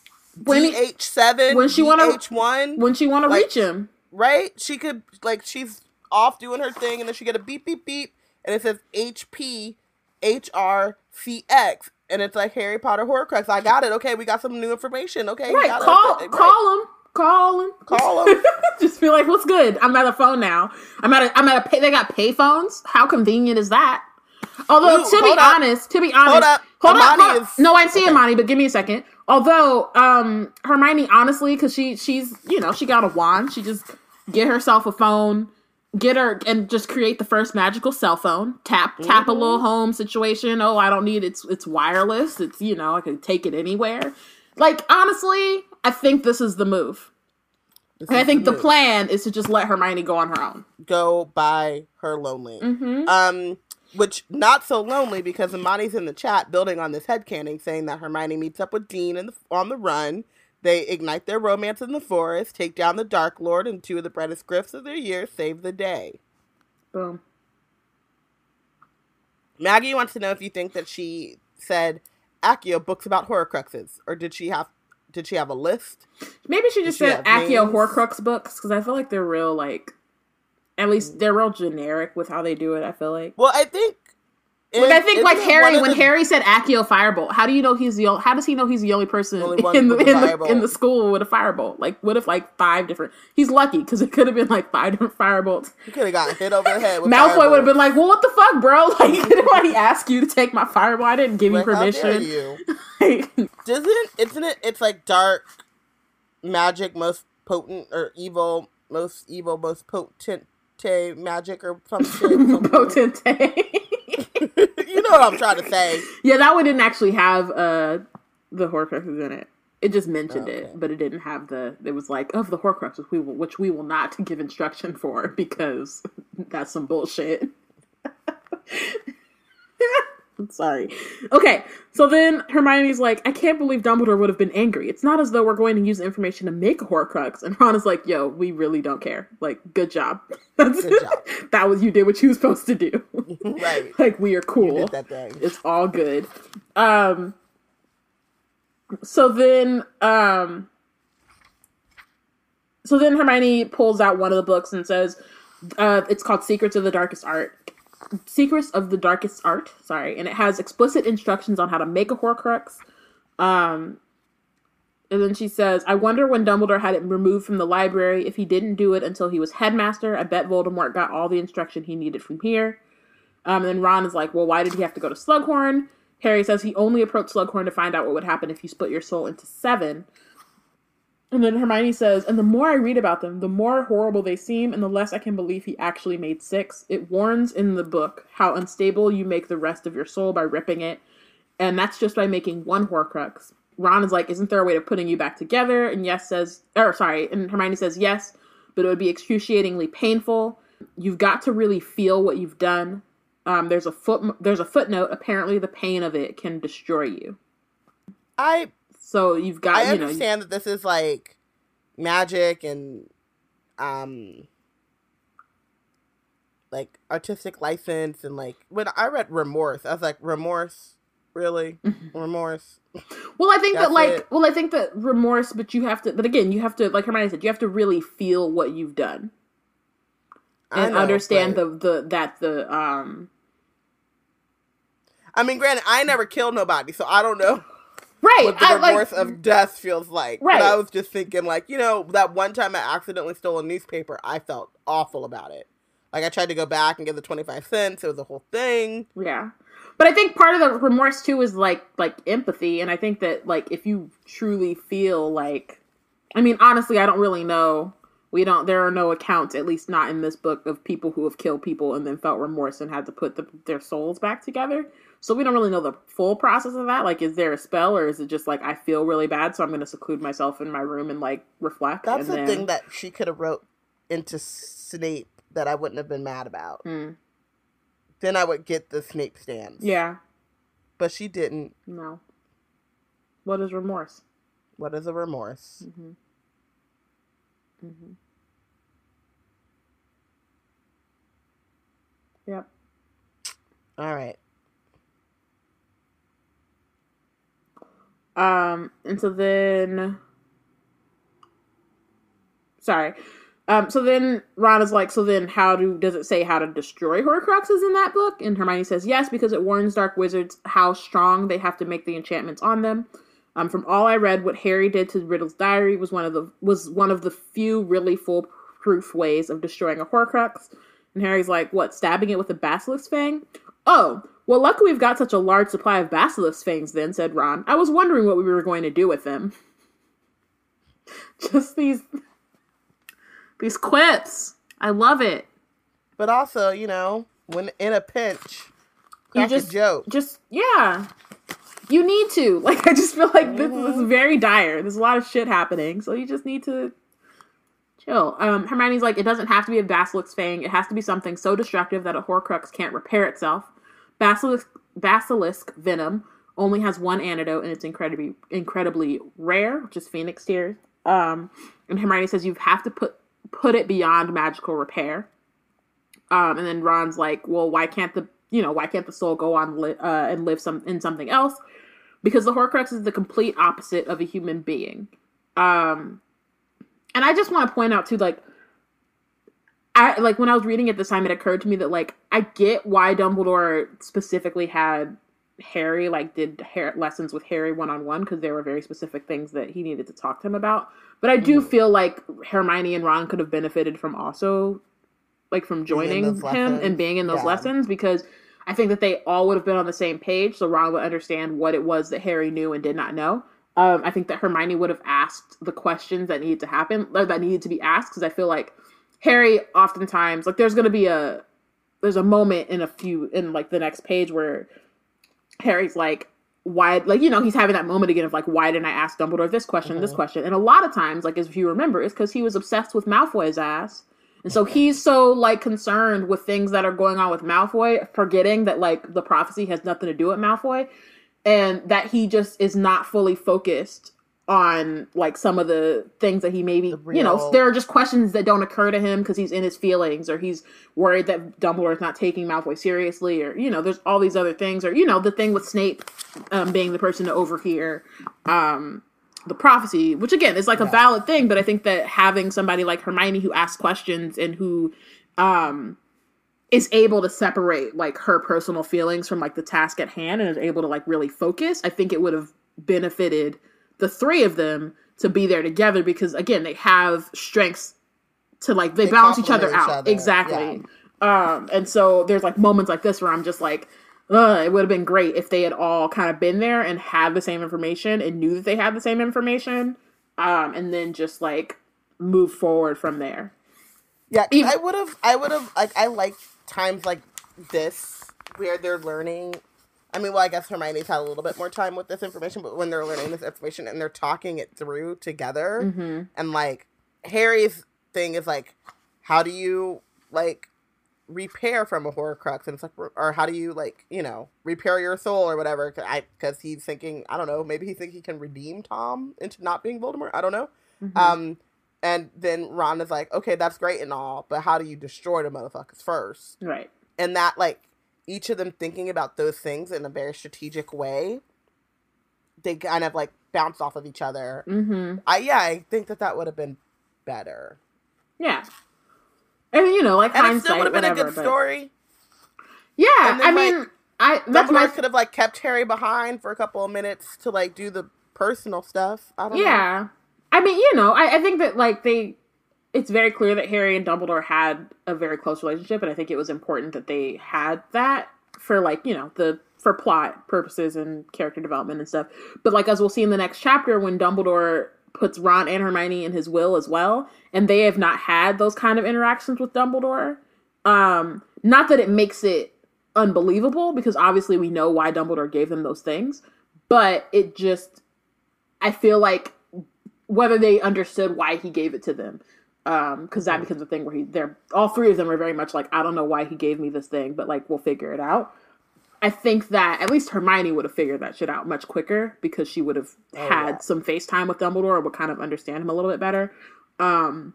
when he, DH seven, when she wanna- DH one, when she want to like- reach him. right? She could like she's off doing her thing, and then she get a beep beep beep, and it says HP HRCX, and it's like Harry Potter Horcrux. I got it. Okay, we got some new information. Okay, Right, got it. call Right. call him, call him, Call him. Just be like, "What's good? I'm at a phone now. I'm at a I'm at a pay. They got pay phones. How convenient is that?" Although Ooh, to be up. honest, to be honest, Hold up. hold up, Hermione hold up. is- no, I see okay. Hermione, but give me a second. Although, um, Hermione, honestly, because she she's you know she got a wand, she just get herself a phone, get her and just create the first magical cell phone. Tap tap a little Mm-hmm. home situation. Oh, I don't need it's it's wireless. It's you know I can take it anywhere. Like honestly, I think this is the move. This And I think the plan is to just let Hermione go on her own. go by her lonely. Mm-hmm. Um, which not so lonely because Imani's in the chat building on this headcanon saying that Hermione meets up with Dean in the, on the run. They ignite their romance in the forest, take down the Dark Lord, and two of the brightest grifts of their year save the day. Boom. Maggie wants to know if you think that she said Accio books about Horcruxes, or did she have did she have a list? Maybe she just she said have Accio names? Horcrux books because I feel like they're real like, at least mm. they're real generic with how they do it. I feel like. Well, I think. Like I think like Harry when the- Harry said Accio Firebolt, how do you know he's the only, how does he know he's the only person Only in the in the, in the school with a firebolt? Like what if like five different? He's lucky because it could have been like five different firebolts. He could have got hit over the head. With Malfoy would have been like, "Well, what the fuck, bro? Like, did anybody ask you to take my Firebolt? I didn't give Like, you how dare permission." you? Doesn't isn't it? It's like dark magic, most potent or evil, most evil, most potent magic or some something. Potente. You know what I'm trying to say. Yeah, that one didn't actually have uh the Horcruxes in it. It just mentioned Okay. it, but it didn't have the. It was like of the Horcruxes, we will, which we will not give instruction for because that's some bullshit. I'm sorry. Okay, so then Hermione's like, I can't believe Dumbledore would have been angry. It's not as though we're going to use information to make a Horcrux. And Ron is like, Yo, we really don't care. Like, good job. That's Good job. that was you did what you were supposed to do. Right. like, we are cool. You did that thing. It's all good. Um so then um so then Hermione pulls out one of the books and says uh it's called Secrets of the Darkest Art. Secrets of the Darkest Art, sorry, and it has explicit instructions on how to make a Horcrux. Um and then she says, I wonder when Dumbledore had it removed from the library if he didn't do it until he was headmaster. I bet Voldemort got all the instruction he needed from here. Um, and then Ron is like, well, why did he have to go to Slughorn? Harry says he only approached Slughorn to find out what would happen if you split your soul into seven. And then Hermione says, and the more I read about them, the more horrible they seem, and the less I can believe he actually made six. It warns in the book how unstable you make the rest of your soul by ripping it, and that's just by making one Horcrux. Ron is like, isn't there a way of putting you back together? And yes says, or sorry, and Hermione says yes, but it would be excruciatingly painful. You've got to really feel what you've done. Um, there's a foot, there's a footnote. Apparently, the pain of it can destroy you. I So you've got, I you know, understand that this is like magic and um like artistic license and like when I read remorse, I was like remorse, really remorse. Well, I think that like, it. well, I think that remorse, but you have to, but again, you have to, like Hermione said, you have to really feel what you've done I and know, understand but- the the that the um I mean, granted, I never killed nobody, so I don't know right. what the I, like, remorse of death feels like. Right. But I was just thinking, like, you know, that one time I accidentally stole a newspaper, I felt awful about it. Like, I tried to go back and get the 25 cents. It was a whole thing. Yeah. But I think part of the remorse too is like like empathy and I think that like if you truly feel like I mean honestly I don't really know We don't. There are no accounts, at least not in this book, of people who have killed people and then felt remorse and had to put the, their souls back together. So we don't really know the full process of that. Like, is there a spell, or is it just like I feel really bad, so I'm going to seclude myself in my room and like reflect? That's the then- thing that she could have wrote into Snape that I wouldn't have been mad about. Hmm. Then I would get the Snape stands. Yeah. But she didn't. No. What is remorse? What is a remorse? Mm-hmm. Mm-hmm. Yep. All right. Um, and so then, sorry. Um, so then Ron is like, so then how do does it say how to destroy Horcruxes in that book? And Hermione says yes because it warns Dark Wizards how strong they have to make the enchantments on them. Um, from all I read, what Harry did to Riddle's diary was one of the was one of the few really foolproof ways of destroying a Horcrux. And Harry's like, what, stabbing it with a basilisk fang? Oh, well, luckily we've got such a large supply of basilisk fangs then, said Ron. I was wondering what we were going to do with them. Just these these quips. I love it. But also, you know, when in a pinch, You just joke. just yeah. You need to. Like I just feel like this is very dire. There's a lot of shit happening. So you just need to chill. Um Hermione's like, it doesn't have to be a basilisk fang. It has to be something so destructive that a Horcrux can't repair itself. Basilisk basilisk venom only has one antidote and it's incredibly incredibly rare, which is phoenix tears. Um and Hermione says you have to put put it beyond magical repair. Um, and then Ron's like, well, why can't the you know why can't the soul go on li- uh, and live some in something else? Because the Horcrux is the complete opposite of a human being. Um, and I just want to point out too, like, I like when I was reading it this time, it occurred to me that like I get why Dumbledore specifically had Harry like did hair lessons with Harry one on one because there were very specific things that he needed to talk to him about. But I do feel like Hermione and Ron could have benefited from also like from joining him lessons. and being in those Yeah. lessons because I think that they all would have been on the same page, so Ron would understand what it was that Harry knew and did not know. Um, I think that Hermione would have asked the questions that needed to happen, or that needed to be asked, because I feel like Harry oftentimes like there's gonna be a there's a moment in a few in like the next page where Harry's like, why, like, you know, he's having that moment again of like, why didn't I ask Dumbledore this question, this mm-hmm. question? And a lot of times, like, if you remember, it's because he was obsessed with Malfoy's ass. And so he's so like concerned with things that are going on with Malfoy, forgetting that like the prophecy has nothing to do with Malfoy, and that he just is not fully focused on like some of the things that he maybe you know there are just questions that don't occur to him because he's in his feelings or he's worried that Dumbledore is not taking Malfoy seriously or you know there's all these other things or you know the thing with Snape um, being the person to overhear um, the prophecy, which again is like a valid thing, but I think that having somebody like Hermione who asks questions and who um is able to separate like her personal feelings from like the task at hand and is able to like really focus, I think it would have benefited the three of them to be there together because again, they have strengths to like they, They balance each other each out. other, Exactly. Um and so there's like moments like this where I'm just like Ugh, it would have been great if they had all kind of been there and had the same information and knew that they had the same information um and then just like move forward from there yeah Even- I would have. I would have. Like, I like times like this where they're learning. I mean, well, I guess Hermione's had a little bit more time with this information, but when they're learning this information and they're talking it through together, Mm-hmm. and like Harry's thing is like, how do you like repair from a Horcrux? And it's like, or how do you like, you know, repair your soul or whatever? 'Cause I because he's thinking, I don't know, maybe he thinks he can redeem Tom into not being Voldemort. I don't know. Mm-hmm. Um, and then Ron is like, okay, that's great and all, but how do you destroy the motherfuckers first? right And that, like, each of them thinking about those things in a very strategic way, they kind of like bounce off of each other. mm-hmm I yeah, I think that that would have been better. yeah and you know like And it hindsight still would have been whatever, a good but- story. yeah then, i like, mean i that's my could have like kept Harry behind for a couple of minutes to like do the personal stuff. I don't know. yeah i mean you know I, I think that like they it's very clear that harry and dumbledore had a very close relationship and i think it was important that they had that for like you know the for plot purposes and character development and stuff but like as we'll see in the next chapter when dumbledore puts Ron and Hermione in his will as well, and they have not had those kind of interactions with Dumbledore. Um, not that it makes it unbelievable because obviously we know why Dumbledore gave them those things, but it just I feel like whether they understood why he gave it to them um because that becomes a thing where he they're all three of them are very much like i don't know why he gave me this thing but like we'll figure it out. I think that at least hermione would have figured that shit out much quicker because she would have had yeah. some facetime with dumbledore and would kind of understand him a little bit better. Um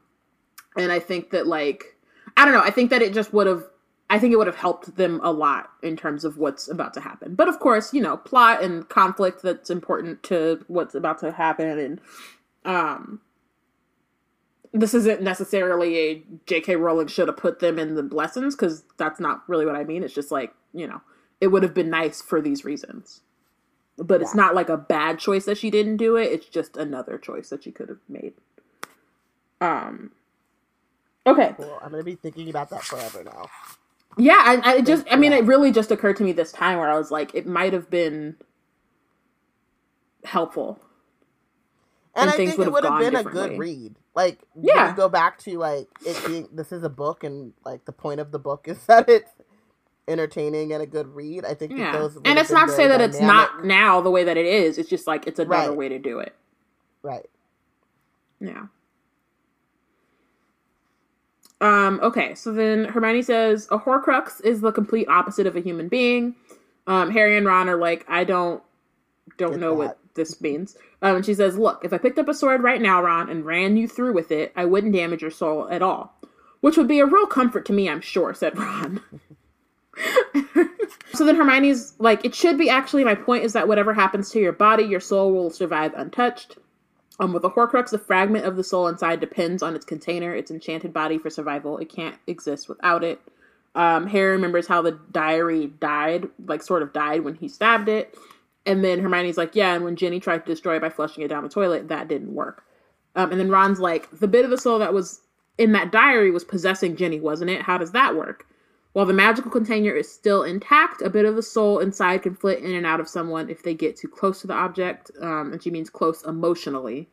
and i think that like i don't know i think that it just would have i think it would have helped them a lot in terms of what's about to happen. But of course you know plot and conflict that's important to what's about to happen and um this isn't necessarily a J.K. Rowling should have put them in the lessons because that's not really what I mean. It's just like you know, it would have been nice for these reasons, but it's not like a bad choice that she didn't do it. It's just another choice that she could have made. Um. Okay. Cool. I'm gonna be thinking about that forever now. Yeah, I, I just I mean it really just occurred to me this time where I was like, it might have been helpful. And And I think it would have been a good read. Like, Yeah. go back to like it being this is a book, and like the point of the book is that it's entertaining and a good read. I think Yeah, and it's not to say that it's not now the way that it is. It's just like it's another Right. way to do it. right. Yeah. Um, okay, so then Hermione says a Horcrux is the complete opposite of a human being. Um, Harry and Ron are like, I don't don't Get know what that. This means. Um, and she says, Look, if I picked up a sword right now, Ron, and ran you through with it, I wouldn't damage your soul at all. Which would be a real comfort to me, I'm sure, said Ron. so then Hermione's like, It should be actually, my point is that whatever happens to your body, your soul will survive untouched. Um, with a Horcrux, the fragment of the soul inside depends on its container, its enchanted body for survival. It can't exist without it. Um, Harry remembers how the diary died, like sort of died when he stabbed it. And then Hermione's like, yeah, and when Ginny tried to destroy it by flushing it down the toilet, that didn't work. Um, and then Ron's like, the bit of the soul that was in that diary was possessing Ginny, wasn't it? How does that work? While the magical container is still intact, a bit of the soul inside can flit in and out of someone if they get too close to the object. Um, and she means close emotionally.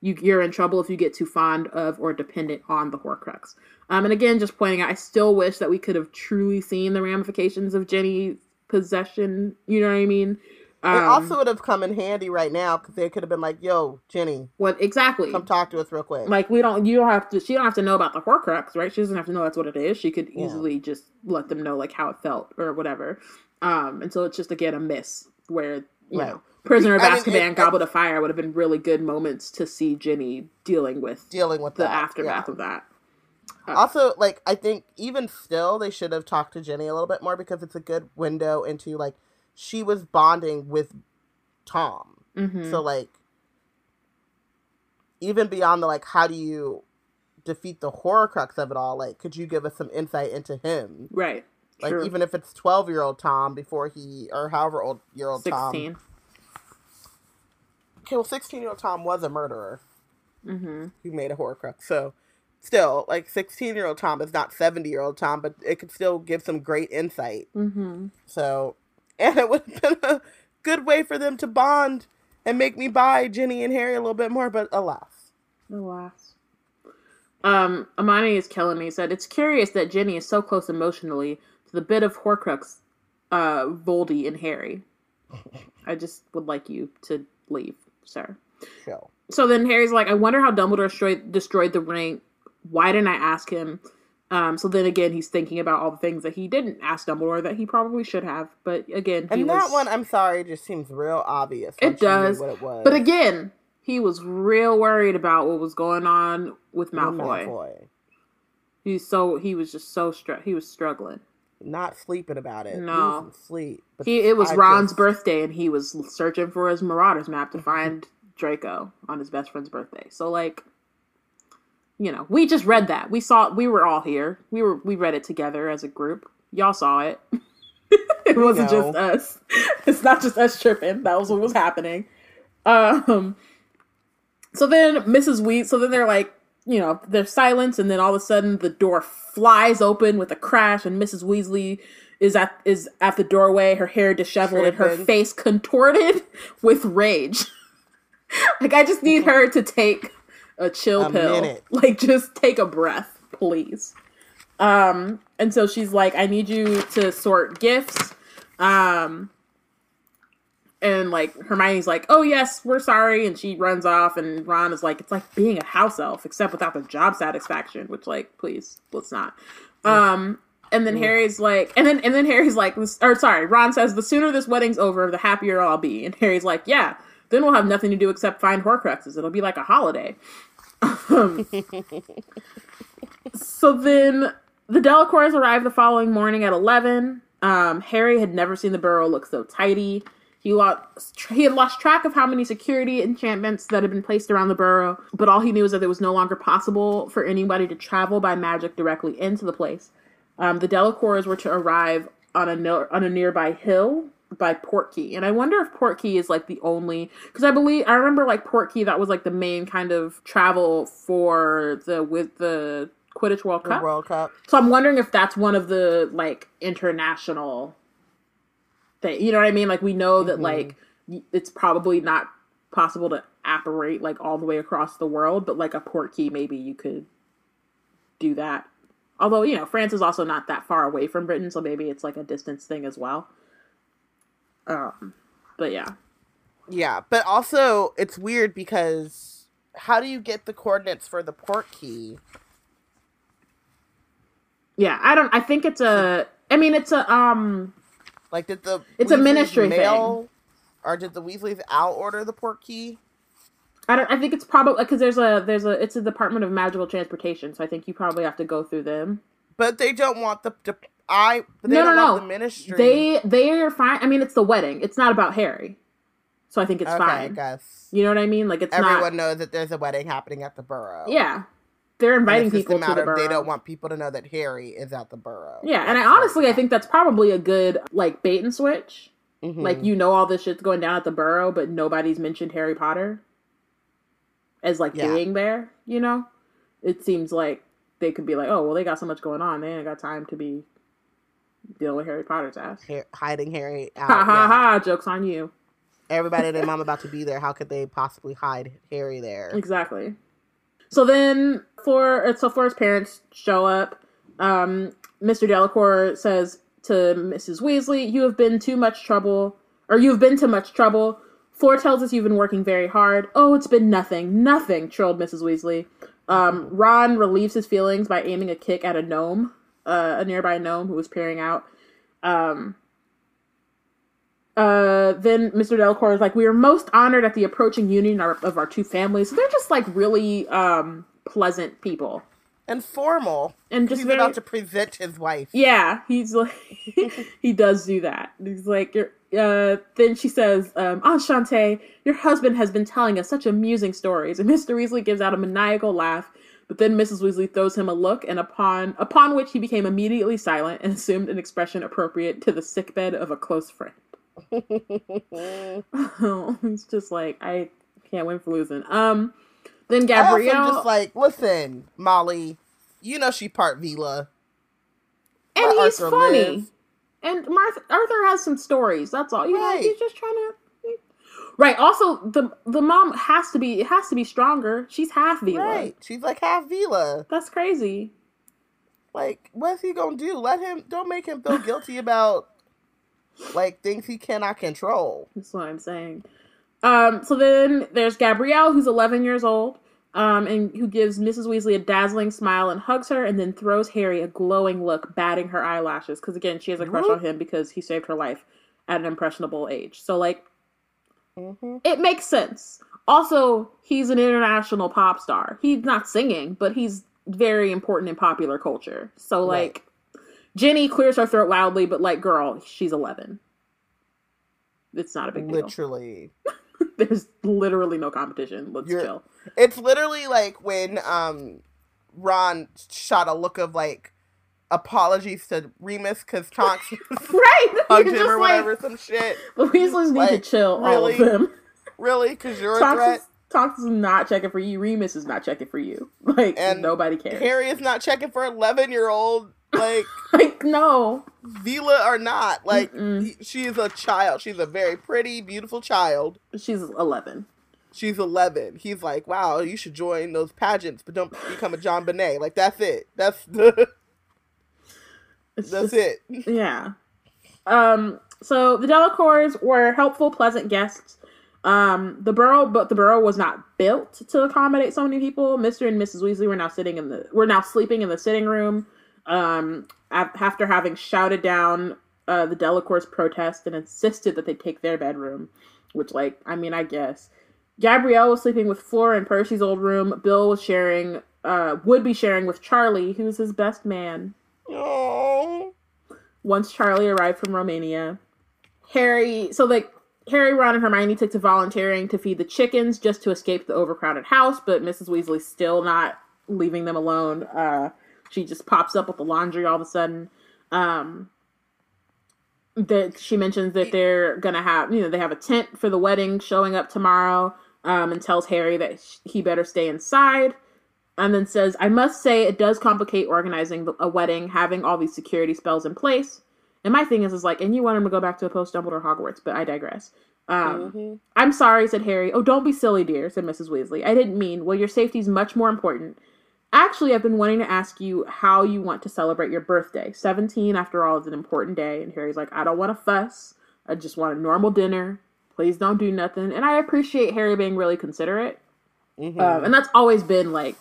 You, you're in trouble if you get too fond of or dependent on the Horcrux. Um, and again, just pointing out, I still wish that we could have truly seen the ramifications of Ginny's possession. You know what I mean? It Um, also would have come in handy right now because they could have been like, "Yo, Ginny, what exactly? come talk to us real quick." like we don't you don't have to she don't have to know about the horcrux right she doesn't have to know that's what it is she could Yeah. easily just let them know like how it felt or whatever um and so it's just again a miss where you Right. know prisoner of I mean, azkaban it- goblet of fire would have been really good moments to see ginny dealing with dealing with the that. aftermath yeah. of that Also, like I think even still, they should have talked to Ginny a little bit more because it's a good window into like she was bonding with Tom. hmm So like, even beyond the like, how do you defeat the Horcrux of it all? Like, could you give us some insight into him? right Like, True. even if it's twelve year old Tom before he or however old year old Tom. 16 Okay, well, sixteen year old Tom was a murderer mm-hmm who made a Horcrux. So. Still, like sixteen year old Tom is not seventy year old Tom, but it could still give some great insight. mm-hmm So, and it would have been a good way for them to bond and make me buy Ginny and Harry a little bit more, but alas. Alas. Um, Amani is killing me. Said it's curious that Ginny is so close emotionally to the bit of Horcrux, uh, Voldy and Harry. I just would like you to leave, sir. Show. So then Harry's like, I wonder how Dumbledore destroyed destroyed the ring. Why didn't I ask him? Um, so then again, he's thinking about all the things that he didn't ask Dumbledore that he probably should have. But again, he And was, that one, I'm sorry, just seems real obvious. It once you knew does, What it was. But again, he was real worried about what was going on with With Malfoy. Malfoy. He's so he was just so str- he was struggling. Not sleeping about it. No. Sleep. But He it was I Ron's just- birthday and he was searching for his Marauders map to find Draco on his best friend's birthday. So like you know, we just read that. We saw we were all here. We were we read it together as a group. Y'all saw it. it wasn't know. just us. It's not just us tripping. That was what was happening. Um so then Mrs. Weed so then they're like, you know, there's silence and then all of a sudden the door flies open with a crash and Mrs. Weasley is at is at the doorway, her hair disheveled and her face contorted with rage. like I just need her to take a chill A pill. minute. Like just take a breath, please. Um and so she's like I need you to sort gifts. Um and like Hermione's like, "Oh yes, we're sorry," and she runs off. And Ron is like, "It's like being a house elf, except without the job satisfaction." Which, like, please, let's not. Um, and then Harry's like, and then and then Harry's like, or sorry, Ron says, "The sooner this wedding's over, the happier I'll be." And Harry's like, "Yeah, then we'll have nothing to do except find Horcruxes. It'll be like a holiday." So then the Delacours arrived the following morning at 11. Um, Harry had never seen the burrow look so tidy. He lost he had lost track of how many security enchantments that had been placed around the burrow, but all he knew was that it was no longer possible for anybody to travel by magic directly into the place. Um, the Delacours were to arrive on a on a nearby hill by Portkey, and I wonder if Portkey is like the only because I believe I remember like Portkey that was like the main kind of travel for the with the Quidditch World Cup. World Cup. So I'm wondering if that's one of the like international thing. You know what I mean? Like we know that mm-hmm. like it's probably not possible to apparate like all the way across the world, but like a port key, maybe you could do that. Although you know France is also not that far away from Britain, so maybe it's like a distance thing as well. Um, but yeah, Yeah, but also it's weird because how do you get the coordinates for the port key? yeah. I don't. I think it's a. I mean, it's a um. Like, did the It's a ministry mail, or did the Weasleys out order the port key? I don't. I think it's probably because there's a there's a it's a Department of Magical Transportation, so I think you probably have to go through them. But they don't want the, the I. They No, no, no. the ministry. They they are fine. I mean, it's the wedding. It's not about Harry, so I think it's okay, I fine. guess You know what I mean? Like it's everyone not. knows that there's a wedding happening at the Burrow. Yeah, they're inviting people to the of Burrow. They don't want people to know that Harry is at the Burrow. yeah, and I honestly I think that's probably a good like bait and switch. Mhm. Like you know all this shit's going down at the Burrow, but nobody's mentioned Harry Potter as like Yeah. being there. You know, it seems like they could be like, oh well, they got so much going on, they ain't got time to be dealing with Harry Potter's ass. Ha- hiding Harry out. Ha ha yeah. ha! Jokes on you. Everybody and their mom about to be there. How could they possibly hide Harry there? Exactly. So then, for uh, so Fleur's parents show up. Um, Mr. Delacour says to Mrs. Weasley, "You have been too much trouble, or you have been too much trouble." Fleur tells us you've been working very hard. Oh, it's been nothing, nothing. Trilled Mrs. Weasley. Um, Ron relieves his feelings by aiming a kick at a gnome, uh, a nearby gnome who was peering out. Um, uh, then Mr. Delacour is like, we are most honored at the approaching union of of our two families. So they're just like really um pleasant people. And formal. And just He's very- about to present his wife. Yeah, he's like he does do that. He's like you're uh then she says, um, Enchante, your husband has been telling us such amusing stories, and Mr. Weasley gives out a maniacal laugh, but then Mrs. Weasley throws him a look, and upon upon which he became immediately silent and assumed an expression appropriate to the sickbed of a close friend. it's just like I can't win for losing. Um then I also Gabrielle just like, listen, Molly, you know she part Veela. and Let he's Arthur funny. live. And Martha, Arthur has some stories. That's all. You know, he's just trying to. Right. Also, the the mom has to be it has to be stronger. She's half Veela. Right. She's like half Veela. That's crazy. Like, what's he gonna do? Let him don't make him feel guilty about like things he cannot control. That's what I'm saying. Um. So then there's Gabrielle, who's 11 years old, um, and who gives Mrs. Weasley a dazzling smile and hugs her, and then throws Harry a glowing look, batting her eyelashes because again she has a crush on him because he saved her life at an impressionable age. So like hmm it makes sense. Also, he's an international pop star. He's not singing, but he's very important in popular culture. So, Right. like, Ginny clears her throat loudly, but, like, girl, she's 11. It's not a big deal. Literally. There's literally no competition. Let's You're- chill. It's literally like when um Ron shot a look of like apologies to Remus because Tonks Right! hugged You're him just or like, whatever, some shit. the Weasleys need Like, to chill, all of really? them. Really? Because you're a Tonks threat? is, Tonks is not checking for you. Remus is not checking for you. Like, And nobody cares. Harry is not checking for 11 year old. Like, like, no. Veela or not. Like, he- she is a child. She's a very pretty, beautiful child. She's 11. she's 11. He's like, wow, you should join those pageants, but don't become a JonBenét. Like that's it. That's the that's just- it. Yeah. Um. So the Delacours were helpful, pleasant guests. Um. The Burrow, but the Burrow was not built to accommodate so many people. Mister and Mrs. Weasley were now sitting in the were now sleeping in the sitting room. Um. After having shouted down uh, the Delacours' protest and insisted that they take their bedroom, which, like, I mean, I guess. Gabrielle was sleeping with Fleur in Percy's old room. Bill was sharing, uh, would be sharing with Charlie, who's his best man Oh. Once Charlie arrived from Romania. Harry, so like Harry, Ron, and Hermione took to volunteering to feed the chickens just to escape the overcrowded house, but Mrs. Weasley's still not leaving them alone. Uh, she just pops up with the laundry all of a sudden. Um, that she mentions that they're gonna have, you know, they have a tent for the wedding showing up tomorrow, um, and tells Harry that he better stay inside and then says, I must say it does complicate organizing a wedding, having all these security spells in place. And my thing is, is like, and you want him to go back to a post Dumbledore Hogwarts, but I digress. Um, Mhm. I'm sorry, said Harry. Oh, don't be silly, dear, said Mrs. Weasley. I didn't mean, well, your safety's much more important. Actually, I've been wanting to ask you how you want to celebrate your birthday. 17, after all, is an important day. And Harry's like, I don't want to fuss. I just want a normal dinner. Please don't do nothing. And I appreciate Harry being really considerate. Mhm. Um, and that's always been like,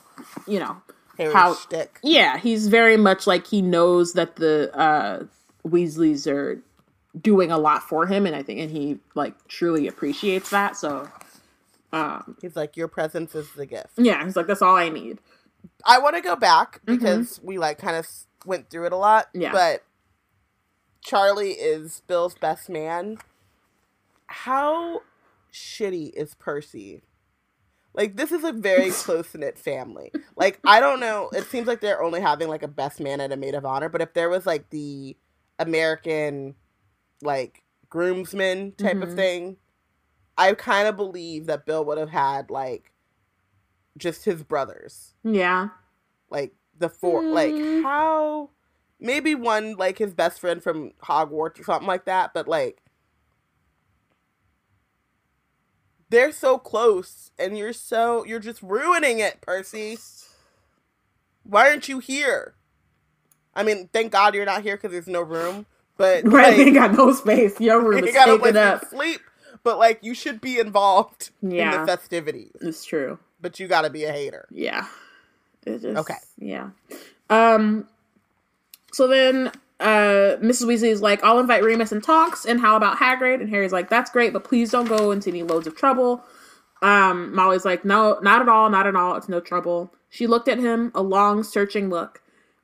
you know, Harry's how- shtick. yeah, he's very much like he knows that the uh, Weasleys are doing a lot for him, and I think, and he like truly appreciates that. So, um, He's like, your presence is the gift. yeah, he's like, that's all I need. I want to go back because we like kind of went through it a lot. Mm-hmm. Yeah. But Charlie is Bill's best man. How shitty is Percy? Like this is a very close knit family. Like I don't know. It seems like they're only having like a best man and a maid of honor. But if there was like the American, like groomsman type of Mhm. thing, I kind of believe that Bill would have had like just his brothers Yeah, like the four like Mm. how maybe one like his best friend from Hogwarts or something like that, but like they're so close and you're so you're just ruining it, Percy. Why aren't you here? I mean, thank God you're not here because there's no room. But right. like, They got no space. Your room you is taken up. to sleep. But like, you should be involved in the festivities. It's true. But you got to be a hater. Yeah. It just, Okay. Yeah. Um. So then, uh, Mrs. Weasley is like, "I'll invite Remus and Tonks, and how about Hagrid?" And Harry's like, "That's great, but please don't go into any loads of trouble." Um, Molly's like, "No, not at all, not at all. It's no trouble." She looked at him, a long, searching look,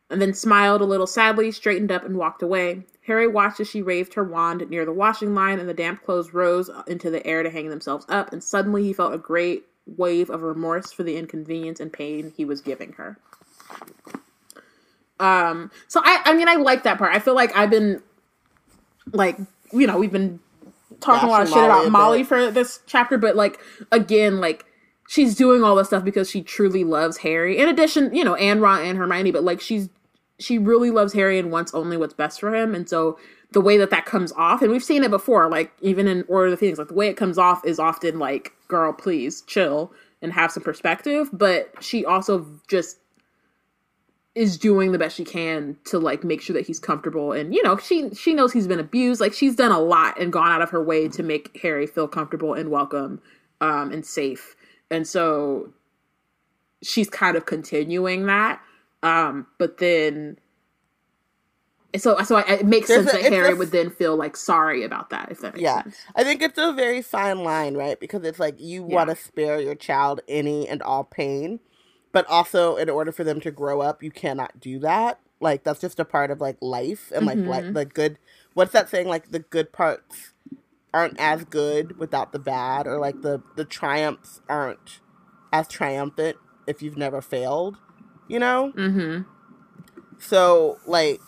and then smiled a little sadly, straightened up, and walked away. Harry watched as she waved her wand near the washing line, and the damp clothes rose into the air to hang themselves up. And suddenly, he felt a great wave of remorse for the inconvenience and pain he was giving her. Um, so I, I mean, I like that part. I feel like I've been, like, you know, we've been talking a lot of Bashing shit about Molly bit. for this chapter, but like, again, like, she's doing all this stuff because she truly loves Harry. In addition, you know, and Ron and Hermione, but like, she's she really loves Harry and wants only what's best for him. And so the way that that comes off, and we've seen it before, like even in Order of the Phoenix, like the way it comes off is often like, "Girl, please chill and have some perspective." But she also just is doing the best she can to like make sure that he's comfortable and you know she she knows he's been abused like she's done a lot and gone out of her way to make harry feel comfortable and welcome um and safe and so she's kind of continuing that um but then so so I, it makes There's sense a- that harry a- would then feel like sorry about that if that makes Yeah. sense I think it's a very fine line, right? Because it's like you Yeah. want to spare your child any and all pain, but also in order for them to grow up, you cannot do that. Like that's just a part of like life and like like Mhm. the good. What's that saying? Like the good parts aren't as good without the bad, or like the the triumphs aren't as triumphant if you've never failed. You know. mm-hmm So like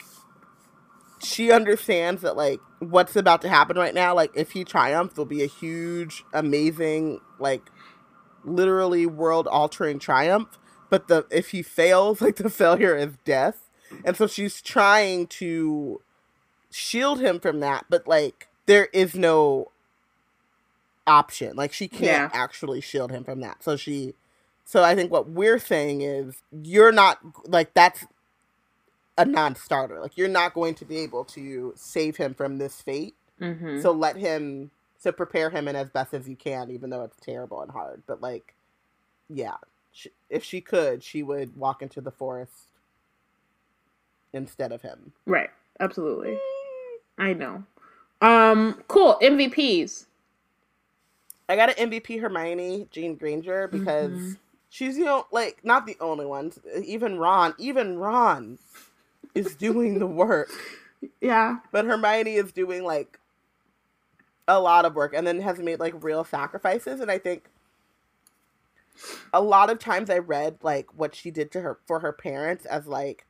she understands that like what's about to happen right now, like if he triumphs will be a huge, amazing, like literally world altering triumph. But the if he fails, like the failure is death. And so she's trying to shield him from that, but like there is no option. Like she can't Yeah. actually shield him from that. So she so I think what we're saying is you're not like that's a non-starter. Like you're not going to be able to save him from this fate. Mm-hmm. So let him so prepare him in as best as you can even though it's terrible and hard. But like yeah, she, if she could, she would walk into the forest instead of him. Right. Absolutely. I know. Um. Cool. MVPs. I got an MVP Hermione Jean Granger because Mhm. she's you know like not the only one. Even Ron, even Ron is doing the work, Yeah. but Hermione is doing like a lot of work and then has made like real sacrifices. And I think a lot of times I read like what she did to her for her parents as like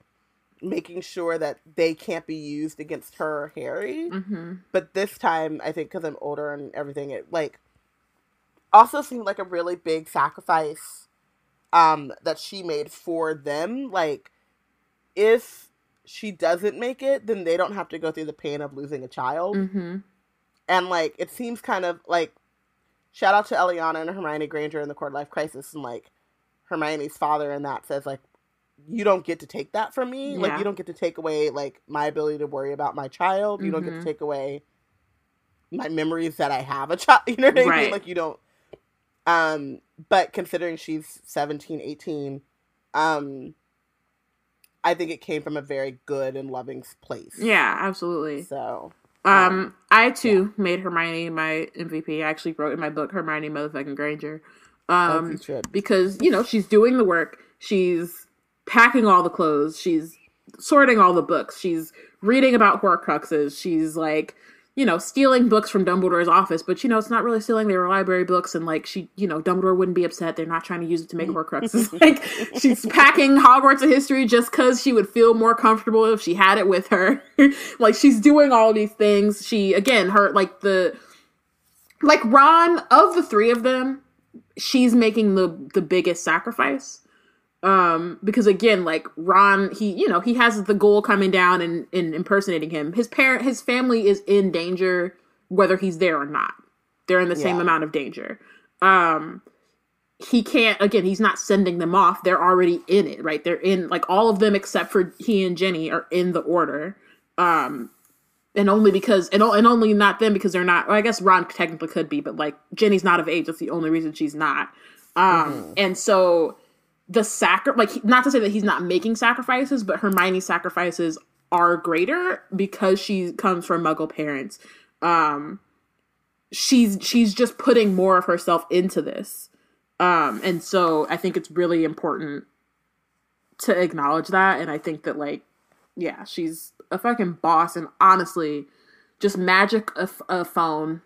making sure that they can't be used against her or Harry Mm-hmm. but this time i think because i'm older and everything it like also seemed like a really big sacrifice um that she made for them like if she doesn't make it then they don't have to go through the pain of losing a child Mm-hmm. and like it seems kind of like shout out to eliana and hermione granger in the quarter life crisis and like hermione's father in that says like you don't get to take that from me like you don't get to take away like my ability to worry about my child you don't get to Mhm. take away my memories that i have a child you know what i Right. mean like you don't um but considering she's 17 18 um i think it came from a very good and loving place Yeah. Absolutely. so Um, I too made Hermione my MVP. I actually wrote in my book Hermione motherfucking Granger. Um, you because you know she's doing the work. She's packing all the clothes. She's sorting all the books. She's reading about Horcruxes. She's like, you know, stealing books from Dumbledore's office. But you know, it's not really stealing. They were library books, and like she, you know, Dumbledore wouldn't be upset. They're not trying to use it to make mm. Horcruxes. like she's packing Hogwarts of history just because she would feel more comfortable if she had it with her. like she's doing all these things. She again, her like the like Ron of the three of them she's making the the biggest sacrifice um because again like ron he you know he has the ghoul coming down and, and impersonating him. His parent his family is in danger whether he's there or not. They're in the same Yeah. amount of danger. Um he can't again he's not sending them off. They're already in it right? They're in like all of them except for he and Ginny are in the order. Um and only because and, and only not them because they're not well, i guess ron technically could be but like Ginny's not of age. That's the only reason she's not. Um and so the sacri like not to say that he's not making sacrifices but hermione's sacrifices are greater because she comes from muggle parents. Um she's she's just putting more of herself into this. Um and so i think it's really important to acknowledge that. And i think that like yeah she's a fucking boss. And honestly just magic a, phone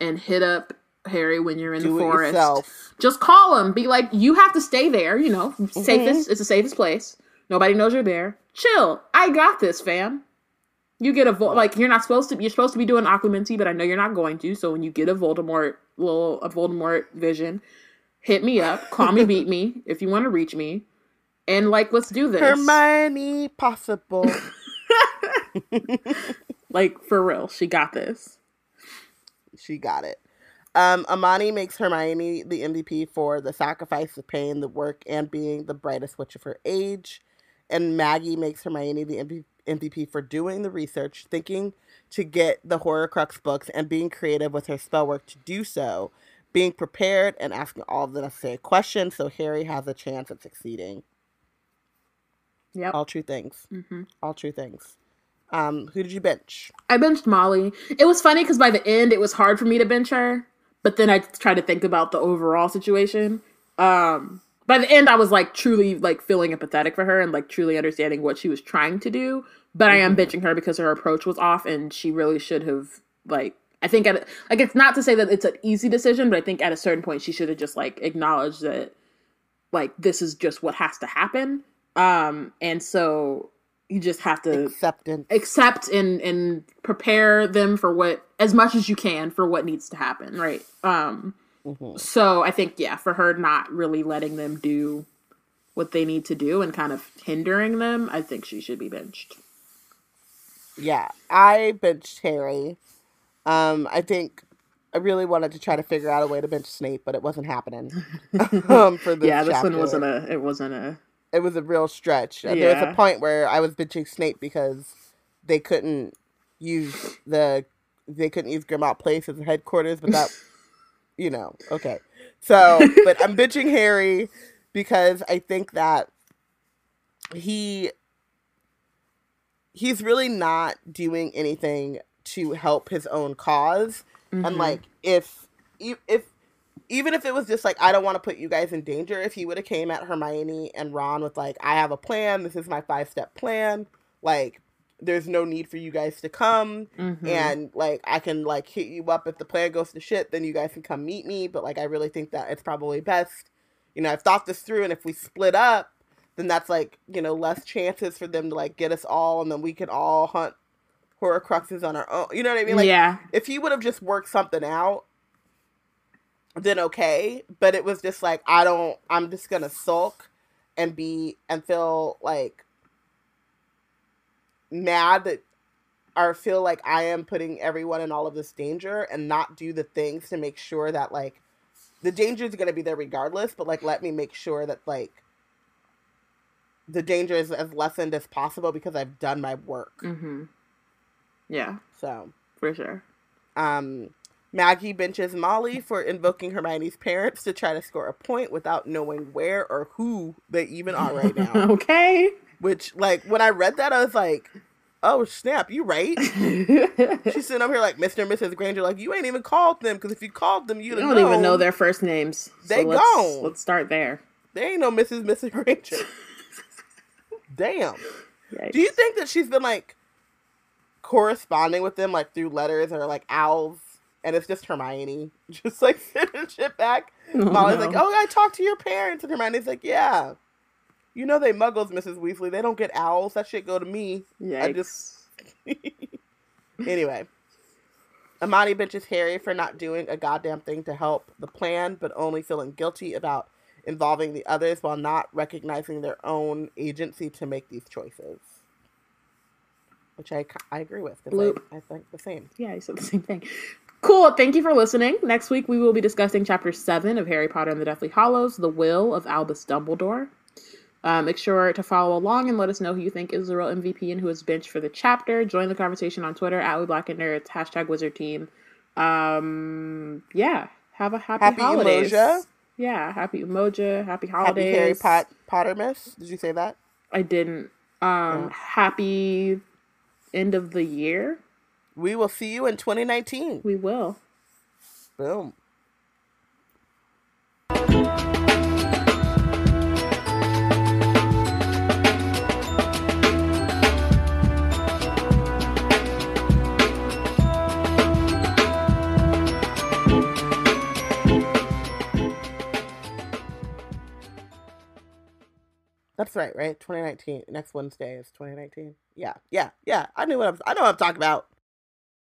and hit up harry when you're in do the forest. yourself. Just call him. Be like you have to stay there you know. Mm-hmm. Safest it's the safest place. Nobody knows you're there. Chill. I got this fam. You get a Vol- like you're not supposed to you're supposed to be doing occlumency but i know you're not going to. So when you get a voldemort little a voldemort vision hit me up. Call me beat me if you want to reach me. And like let's do this. Hermione possible. Like for real she got this. She got it. Um, Amani makes Hermione the MVP for the sacrifice, the pain, the work, and being the brightest witch of her age. And Maggie makes Hermione the MVP for doing the research, thinking to get the Horcrux books, and being creative with her spell work to do so, being prepared and asking all the necessary questions so Harry has a chance at succeeding. Yeah, All true things. Mhm. All true things. Um, who did you bench? I benched Molly. It was funny because by the end, it was hard for me to bench her. But then I try to think about the overall situation. Um, by the end, I was like truly like feeling empathetic for her and like truly understanding what she was trying to do. But I am bitching her because her approach was off, and she really should have like. I think at like it's not to say that it's an easy decision, but I think at a certain point she should have just like acknowledged that like this is just what has to happen. Um, and so you just have to Acceptance. accept and and prepare them for what as much as you can for what needs to happen right um Mhm. so i think yeah for her not really letting them do what they need to do and kind of hindering them i think she should be benched Yeah, I benched Harry. Um, I think I really wanted to try to figure out a way to bench Snape, but it wasn't happening. um, for this yeah, this chapter. one wasn't a. It wasn't a. It was a real stretch. Uh, There was a point where I was bitching Snape because they couldn't use the they couldn't use Grimmauld Place as headquarters, but that you know, okay. So, but I'm bitching Harry because I think that he he's really not doing anything to help his own because Mm-hmm. and like if if even if it was just like I don't want to put you guys in danger, if he would have came at Hermione and Ron with like I have a plan, this is my five step plan, like there's no need for you guys to come Mhm. and like I can like hit you up if the plan goes to shit, then you guys can come meet me. But like I really think that it's probably best. You know, I've thought this through and if we split up, then that's like, you know, less chances for them to like get us all and then we can all hunt Horcruxes on our own. You know what I mean? Like yeah. if he would have just worked something out, then okay. But it was just like I don't. I'm just gonna sulk and be and feel like mad that or feel like I am putting everyone in all of this danger and not do the things to make sure that like the danger is gonna be there regardless. But like let me make sure that like the danger is as lessened as possible because I've done my work. Mm-hmm. Yeah, So. for sure. Um, Maggie benches Molly for invoking Hermione's parents to try to score a point without knowing where or who they even are right now. okay. Which, like, when I read that, I was like, "Oh snap, you right?" She's sitting up here like Mr. and Mrs. Granger, like you ain't even called them because if you called them, you'd you don't even know their first names. So They let's, gone. Let's start there. They ain't no Mrs. Mrs. Granger. Damn. Yikes. Do you think that she's been like corresponding with them like through letters or like owls? And it's just Hermione, just like sending shit back. Oh, Molly's no. like, "Oh, I talked to your parents," and Hermione's like, "Yeah, you know they Muggles, Mrs. Weasley. They don't get owls. That shit go to me." Yikes. I just anyway. Amani benches Harry for not doing a goddamn thing to help the plan, but only feeling guilty about involving the others while not recognizing their own agency to make these choices. Which I, I agree with. I, I think the same. Yeah, you said the same thing. Cool. Thank you for listening. Next week we will be discussing chapter seven of Harry Potter and the Deathly Hallows, The Will of Albus Dumbledore. Uh, make sure to follow along and let us know who you think is the real MVP and who is benched for the chapter. Join the conversation on Twitter at We Black and Nerds hashtag Wizard Team. Um, yeah. Have a happy, Happy holidays. Umoja. Yeah, happy Umoja. Happy holidays. Happy. Harry Pot Potter miss. Did you say that? I didn't. Um, Oh. happy end of the year. We will see you in 2019. We will. Boom. That's right, right? 2019. Next Wednesday is 2019. Yeah, yeah, yeah. I knew what I'm. I know what I'm talking about.